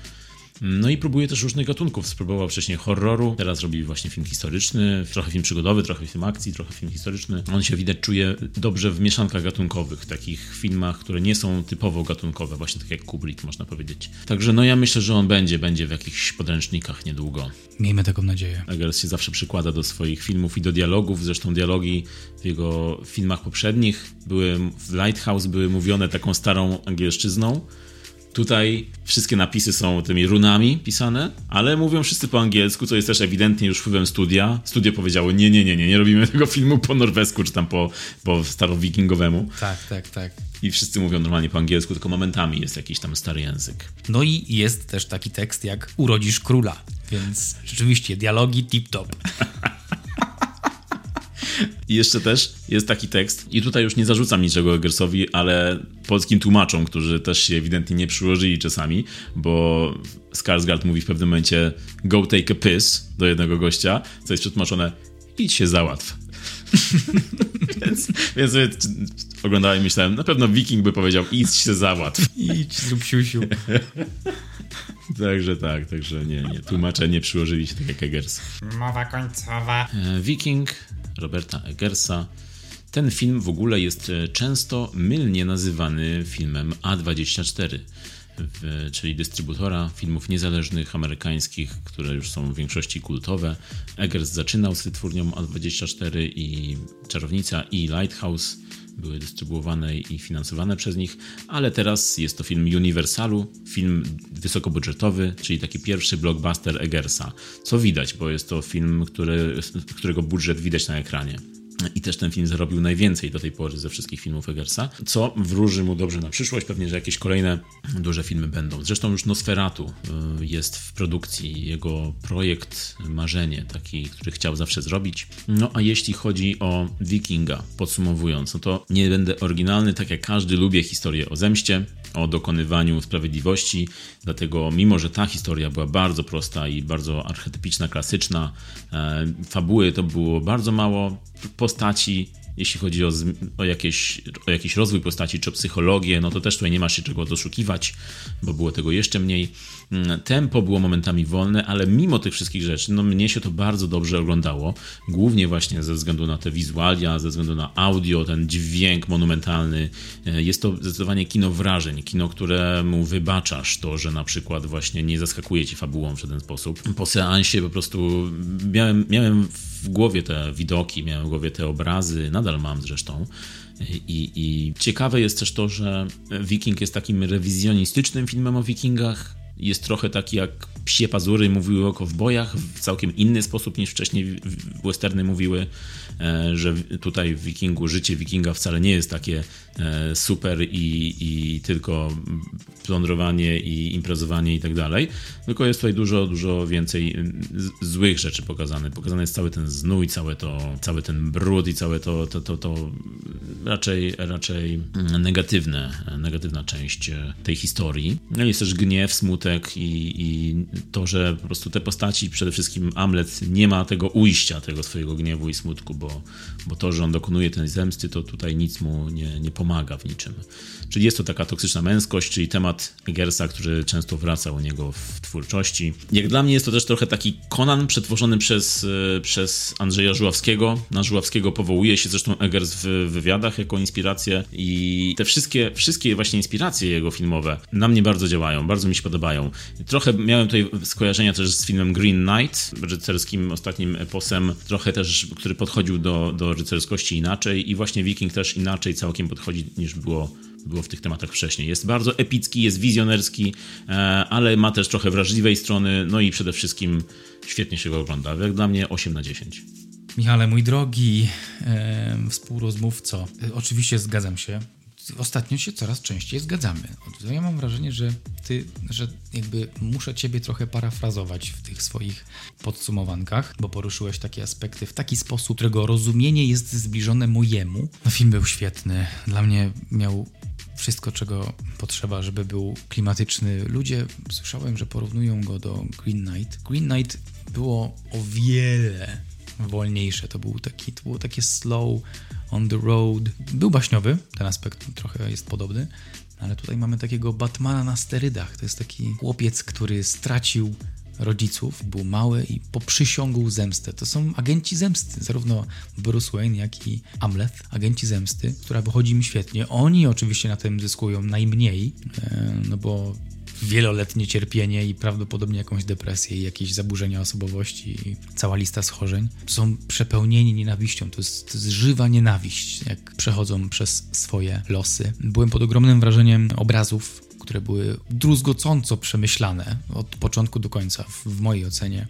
No i próbuje też różnych gatunków. Spróbował wcześniej horroru, teraz robi właśnie film historyczny, trochę film przygodowy, trochę film akcji, trochę film historyczny. On się widać czuje dobrze w mieszankach gatunkowych, takich filmach, które nie są typowo gatunkowe, właśnie tak jak Kubrick można powiedzieć. Także no ja myślę, że on będzie, będzie w jakichś podręcznikach niedługo. Miejmy taką nadzieję. Eggers się zawsze przykłada do swoich filmów i do dialogów, zresztą dialogi w jego filmach poprzednich były w Lighthouse były mówione taką starą angielszczyzną, Tutaj wszystkie napisy są tymi runami pisane, ale mówią wszyscy po angielsku, co jest też ewidentnie już wpływem studia. Studio powiedziało, nie, nie, nie, nie, nie robimy [LAUGHS] tego filmu po norwesku, czy tam po, po starowikingowemu. Tak, tak, tak. I wszyscy mówią normalnie po angielsku, tylko momentami jest jakiś tam stary język. No i jest też taki tekst jak urodzisz króla, więc rzeczywiście dialogi tip-top. [LAUGHS] I jeszcze też jest taki tekst, i tutaj już nie zarzucam niczego Eggersowi, ale polskim tłumaczom, którzy też się ewidentnie nie przyłożyli czasami, bo Skarsgård mówi w pewnym momencie go take a piss do jednego gościa, co jest przetłumaczone idź się załatw. [LAUGHS] więc, więc oglądałem i myślałem, na pewno Wiking by powiedział idź się załatw. Idź, zrób siusiu. [LAUGHS] Także tak, także nie, nie. Tłumacze nie przyłożyli się tak jak Eggers. Mowa końcowa. E, Wiking Roberta Eggersa. Ten film w ogóle jest e, często mylnie nazywany filmem A24, w, czyli dystrybutora filmów niezależnych amerykańskich, które już są w większości kultowe. Eggers zaczynał z wytwórnią A24 i Czarownica i Lighthouse były dystrybuowane i finansowane przez nich, ale teraz jest to film Universalu, film wysokobudżetowy, czyli taki pierwszy blockbuster Eggersa. Co widać, bo jest to film, który, którego budżet widać na ekranie. I też ten film zarobił najwięcej do tej pory ze wszystkich filmów Eggersa, co wróży mu dobrze na przyszłość. Pewnie, że jakieś kolejne duże filmy będą. Zresztą już Nosferatu y, jest w produkcji, jego projekt, marzenie, taki, który chciał zawsze zrobić. No a jeśli chodzi o Wikinga, podsumowując, no to nie będę oryginalny, tak jak każdy lubię historię o zemście, o dokonywaniu sprawiedliwości, dlatego mimo, że ta historia była bardzo prosta i bardzo archetypiczna, klasyczna, e, fabuły to było bardzo mało, postaci jeśli chodzi o, o, jakieś, o jakiś rozwój postaci czy psychologię, no to też tutaj nie ma się czego doszukiwać, bo było tego jeszcze mniej. Mm, tempo było momentami wolne, ale mimo tych wszystkich rzeczy, no mnie się to bardzo dobrze oglądało. Głównie właśnie ze względu na te wizualia, ze względu na audio, ten dźwięk monumentalny. E, jest to zdecydowanie kino wrażeń, kino, któremu wybaczasz to, że na przykład właśnie nie zaskakuje ci fabułą w żaden sposób. Po seansie po prostu miałem, miałem w głowie te widoki, miałem w głowie te obrazy, nadal mam zresztą. I, I, ciekawe jest też to, że Viking jest takim rewizjonistycznym filmem o wikingach. Jest trochę taki jak psie pazury mówiły o kowbojach w całkiem inny sposób niż wcześniej westerny mówiły, że tutaj w wikingu życie wikinga wcale nie jest takie e, super i, i tylko plądrowanie i imprezowanie i tak dalej, tylko jest tutaj dużo, dużo więcej złych rzeczy pokazane. Pokazany jest cały ten znój, całe to, cały ten brud i całe to, to, to, to raczej, raczej negatywne, negatywna część tej historii. No jest też gniew, smutek i, i to, że po prostu te postaci, przede wszystkim Amlet nie ma tego ujścia, tego swojego gniewu i smutku, bo, bo to, że on dokonuje tej zemsty, to tutaj nic mu nie, nie pomaga w niczym. Czyli jest to taka toksyczna męskość, czyli temat Gersa, który często wraca u niego w twórczości. Jak dla mnie jest to też trochę taki Conan przetworzony przez, e, przez Andrzeja Żuławskiego. Na Żuławskiego powołuje się zresztą Eggers w wywiadach jako inspirację i te wszystkie, wszystkie właśnie inspiracje jego filmowe na mnie bardzo działają, bardzo mi się podobają. Trochę miałem tutaj skojarzenia też z filmem Green Knight, rycerskim ostatnim eposem, trochę też, który podchodził do, do rycerskości inaczej i właśnie Viking też inaczej całkiem podchodzi niż było było w tych tematach wcześniej. Jest bardzo epicki, jest wizjonerski, e, ale ma też trochę wrażliwej strony, no i przede wszystkim świetnie się go ogląda. Jak dla mnie 8 na 10. Michale, mój drogi e, współrozmówco, e, oczywiście zgadzam się. Ostatnio się coraz częściej zgadzamy. Ja mam wrażenie, że ty, że jakby muszę ciebie trochę parafrazować w tych swoich podsumowankach, bo poruszyłeś takie aspekty w taki sposób, którego rozumienie jest zbliżone mojemu. No film był świetny. Dla mnie miał wszystko, czego potrzeba, żeby był klimatyczny. Ludzie, słyszałem, że porównują go do Green Knight. Green Knight było o wiele wolniejsze. To, był taki, to było takie slow on the road. Był baśniowy, ten aspekt trochę jest podobny, ale tutaj mamy takiego Batmana na sterydach. To jest taki chłopiec, który stracił rodziców, był mały i poprzysiągł zemstę. To są agenci zemsty, zarówno Bruce Wayne, jak i Amleth, agenci zemsty, która wychodzi mi świetnie. Oni oczywiście na tym zyskują najmniej, e, no bo wieloletnie cierpienie i prawdopodobnie jakąś depresję i jakieś zaburzenia osobowości i cała lista schorzeń. Są przepełnieni nienawiścią, to jest, to jest żywa nienawiść, jak przechodzą przez swoje losy. Byłem pod ogromnym wrażeniem obrazów które były druzgocąco przemyślane od początku do końca, w, mojej ocenie.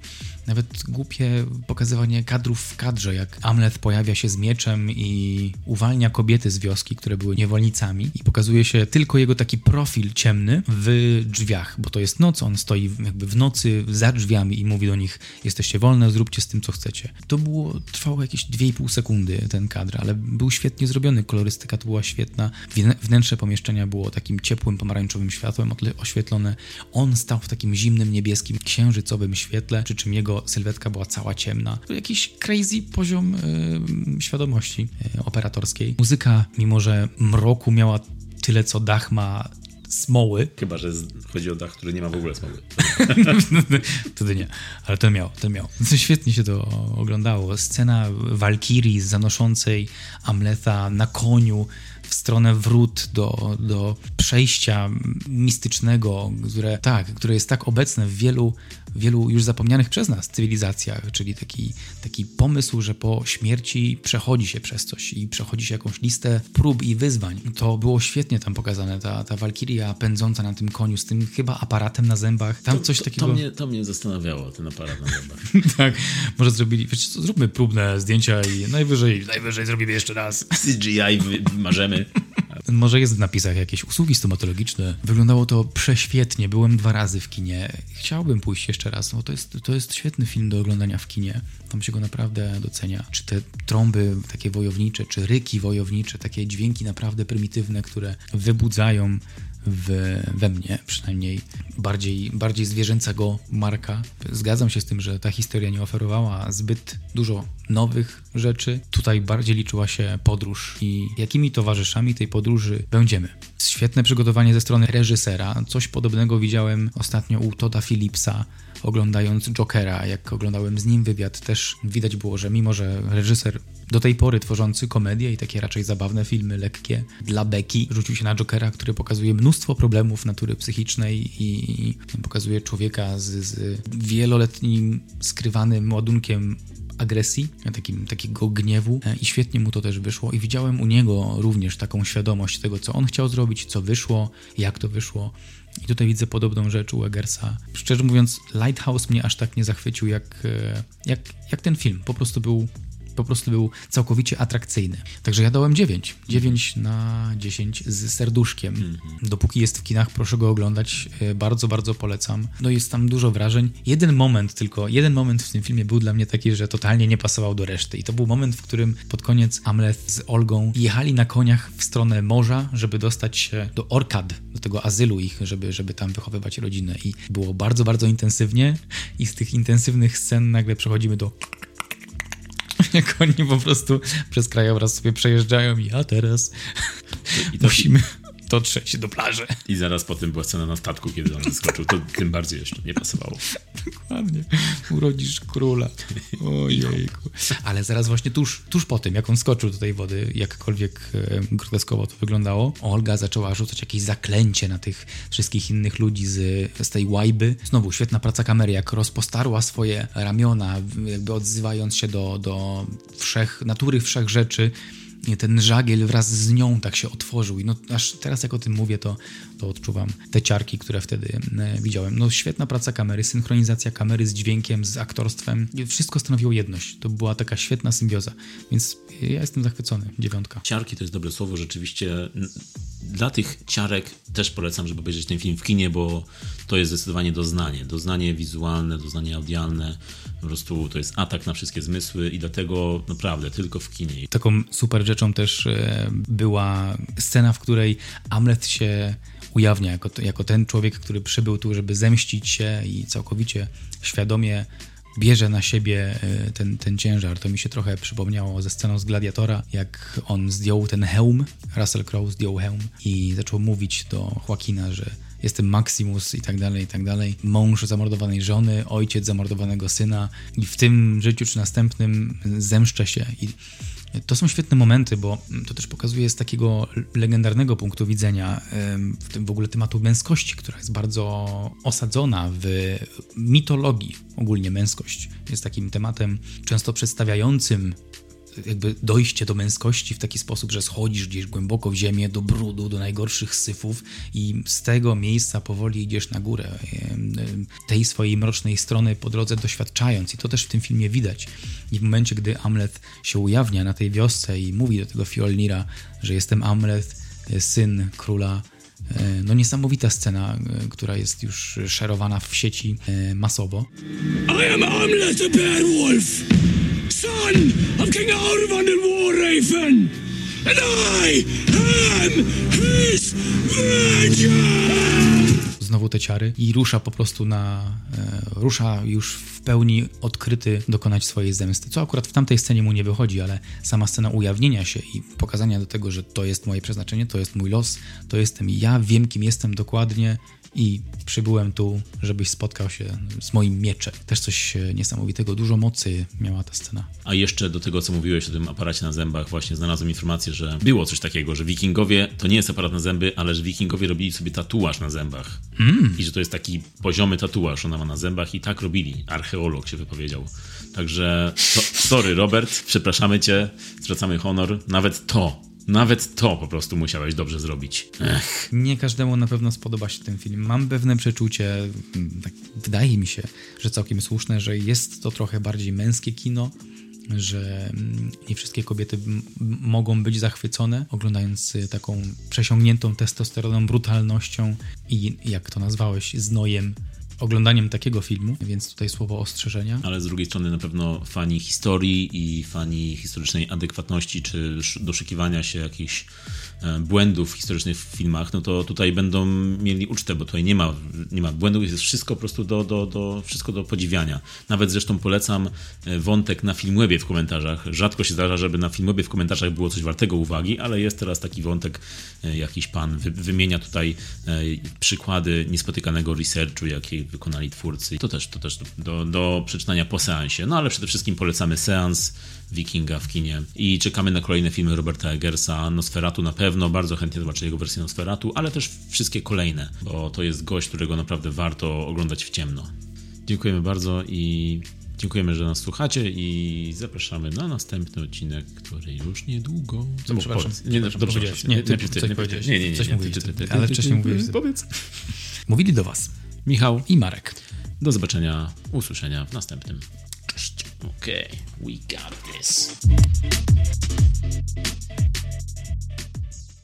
Nawet głupie pokazywanie kadrów w kadrze, jak Amleth pojawia się z mieczem i uwalnia kobiety z wioski, które były niewolnicami i pokazuje się tylko jego taki profil ciemny w drzwiach, bo to jest noc, on stoi jakby w nocy za drzwiami i mówi do nich jesteście wolne, zróbcie z tym, co chcecie. To było, trwało jakieś 2,5 sekundy ten kadr, ale był świetnie zrobiony, kolorystyka to była świetna, wnętrze pomieszczenia było takim ciepłym, pomarańczowym światłem oświetlone, on stał w takim zimnym, niebieskim, księżycowym świetle, przy czym jego sylwetka była cała ciemna. To jakiś crazy poziom yy, świadomości yy, operatorskiej. Muzyka, mimo że mroku miała tyle, co dach ma smoły. Chyba, że chodzi o dach, który nie ma w ogóle smoły. [LAUGHS] Wtedy nie, ale ten miał, ten miał. [LAUGHS] Świetnie się to oglądało. Scena Walkirii zanoszącej Amletha na koniu w stronę wrót do, do przejścia mistycznego, które, tak, które jest tak obecne w wielu, wielu już zapomnianych przez nas cywilizacjach, czyli taki, taki pomysł, że po śmierci przechodzi się przez coś i przechodzi się jakąś listę prób i wyzwań. To było świetnie tam pokazane, ta, ta walkiria pędząca na tym koniu z tym chyba aparatem na zębach. Tam to, coś to, takiego... To mnie, to mnie zastanawiało, ten aparat na zębach. [LAUGHS] tak, może zrobili, co, zróbmy próbne zdjęcia i najwyżej, najwyżej zrobimy jeszcze raz. [LAUGHS] CGI [LAUGHS] Może jest w napisach jakieś usługi stomatologiczne. Wyglądało to prześwietnie. Byłem dwa razy w kinie. Chciałbym pójść jeszcze raz, no to jest, to jest świetny film do oglądania w kinie. Tam się go naprawdę docenia. Czy te trąby takie wojownicze, czy ryki wojownicze, takie dźwięki naprawdę prymitywne, które wybudzają w, we mnie przynajmniej bardziej, bardziej zwierzęcego Marka. Zgadzam się z tym, że ta historia nie oferowała zbyt dużo nowych rzeczy. Tutaj bardziej liczyła się podróż i jakimi towarzyszami tej podróży będziemy. Świetne przygotowanie ze strony reżysera. Coś podobnego widziałem ostatnio u Toda Phillipsa oglądając Jokera, jak oglądałem z nim wywiad, też widać było, że mimo, że reżyser do tej pory tworzący komedie i takie raczej zabawne filmy, lekkie, dla beki, rzucił się na Jokera, który pokazuje mnóstwo problemów natury psychicznej i pokazuje człowieka z, z wieloletnim skrywanym ładunkiem agresji, takim, takiego gniewu i świetnie mu to też wyszło. I widziałem u niego również taką świadomość tego, co on chciał zrobić, co wyszło, jak to wyszło i tutaj widzę podobną rzecz u Eggersa. Szczerze mówiąc, Lighthouse mnie aż tak nie zachwycił jak, e, jak, jak ten film. Po prostu był po prostu był całkowicie atrakcyjny. Także ja dałem 9. 9 na 10 z serduszkiem. Mm -hmm. Dopóki jest w kinach, proszę go oglądać. E, bardzo, bardzo polecam. No jest tam dużo wrażeń. Jeden moment tylko, jeden moment w tym filmie był dla mnie taki, że totalnie nie pasował do reszty. I to był moment, w którym pod koniec Amleth z Olgą jechali na koniach w stronę morza, żeby dostać się do Orkad, do tego azylu ich, żeby, żeby tam wychowywać rodzinę. I było bardzo, bardzo intensywnie. I z tych intensywnych scen nagle przechodzimy do [LAUGHS] jak oni po prostu przez krajobraz sobie przejeżdżają i a teraz I to, musimy dotrzeć do plaży. I zaraz potem była scena na statku, kiedy on zeskoczył. To tym bardziej jeszcze nie pasowało. Dokładnie. Urodzisz króla. Ojejku. Ale zaraz właśnie tuż, tuż po tym, jak on skoczył do tej wody, jakkolwiek e, groteskowo to wyglądało, Olga zaczęła rzucać jakieś zaklęcie na tych wszystkich innych ludzi z, z tej łajby. Znowu świetna praca kamery, jak rozpostarła swoje ramiona, jakby odzywając się do, do wszech, natury wszech rzeczy ten żagiel wraz z nią tak się otworzył. I no, aż teraz jak o tym mówię, to, to odczuwam te ciarki, które wtedy e, widziałem. No świetna praca kamery, synchronizacja kamery z dźwiękiem, z aktorstwem. Wszystko stanowiło jedność. To była taka świetna symbioza. Więc ja jestem zachwycony. Dziewiątka. Ciarki to jest dobre słowo. Rzeczywiście dla tych ciarek też polecam, żeby obejrzeć ten film w kinie, bo to jest zdecydowanie doznanie. Doznanie wizualne, doznanie audialne. Po prostu to jest atak na wszystkie zmysły i dlatego naprawdę tylko w kinie. Taką super rzeczą też e, była scena, w której Amlet się ujawnia jako, jako ten człowiek, który przybył tu, żeby zemścić się i całkowicie świadomie bierze na siebie e, ten, ten ciężar. To mi się trochę przypomniało ze sceną z Gladiatora, jak on zdjął ten hełm, Russell Crowe zdjął hełm i zaczął mówić do Joaquina, że jestem Maximus i tak dalej, i tak dalej. Mąż zamordowanej żony, ojciec zamordowanego syna i w tym życiu czy następnym zemszczę się. I to są świetne momenty, bo to też pokazuje z takiego legendarnego punktu widzenia w tym w ogóle tematu męskości, która jest bardzo osadzona w mitologii. Ogólnie męskość jest takim tematem często przedstawiającym jakby dojście do męskości w taki sposób, że schodzisz gdzieś głęboko w ziemię, do brudu, do najgorszych syfów i z tego miejsca powoli idziesz na górę, tej swojej mrocznej strony po drodze doświadczając. I to też w tym filmie widać. I w momencie, gdy Amlet się ujawnia na tej wiosce i mówi do tego Fjolnira, że jestem Amlet, syn króla E, no niesamowita scena, e, która jest już szerowana w sieci e, masowo. I am Amlet Beowulf, son of King Arvan the Warraven, and I am his! Znowu te ciary i rusza po prostu na... rusza już pełni odkryty dokonać swojej zemsty. Co akurat w tamtej scenie mu nie wychodzi, ale sama scena ujawnienia się i pokazania do tego, że to jest moje przeznaczenie, to jest mój los, to jestem ja, wiem kim jestem dokładnie i przybyłem tu, żebyś spotkał się z moim mieczem. Też coś e, niesamowitego, dużo mocy miała ta scena. A jeszcze do tego, co mówiłeś o tym aparacie na zębach, właśnie znalazłem informację, że było coś takiego, że wikingowie, to nie jest aparat na zęby, ale że wikingowie robili sobie tatuaż na zębach. Mm. I że to jest taki poziomy tatuaż, ona ma na zębach i tak robili. Archeolog się wypowiedział. Także, to, sorry Robert, przepraszamy cię, zwracamy honor. Nawet to nawet to po prostu musiałeś dobrze zrobić. Ech. Nie każdemu na pewno spodoba się ten film. Mam pewne przeczucie, mm, tak wydaje mi się, że całkiem słuszne, że jest to trochę bardziej męskie kino, że mm, nie wszystkie kobiety mogą być zachwycone, oglądając y, taką przesiągniętą testosteroną brutalnością i, jak to nazwałeś, znojem oglądaniem takiego filmu, więc tutaj słowo ostrzeżenia. Ale z drugiej strony na pewno fani historii i fani historycznej adekwatności czy doszukiwania się jakichś błędów historycznych w filmach, no to tutaj będą mieli ucztę, bo tutaj nie ma, nie ma błędów, jest wszystko po prostu do, do, do, wszystko do podziwiania. Nawet zresztą polecam e, wątek na Filmwebie w komentarzach. Rzadko się zdarza, żeby na Filmwebie w komentarzach było coś wartego uwagi, ale jest teraz taki wątek, e, jakiś pan wymienia tutaj przykłady niespotykanego researchu, jakiej wykonali twórcy. To też, to też do, do przeczytania po seansie. No ale przede wszystkim polecamy seans Wikinga w kinie i czekamy na kolejne filmy Roberta Eggersa. Nosferatu na pewno, bardzo chętnie zobaczę jego wersję Nosferatu, ale też wszystkie kolejne, bo to jest gość, którego naprawdę warto oglądać w ciemno. Dziękujemy bardzo i Dziękujemy, że nas słuchacie i zapraszamy na następny odcinek, który już niedługo. Co, no, przepraszam. Nie, dobrze, dobrze, nie, ty, ty, coś powiedziałeś. Nie, nie, nie. Coś mówiłeś, ale wcześniej mówiłeś. Powiedz. Mówili do was Michał i Marek. Do zobaczenia, usłyszenia w następnym. Okay, we got this.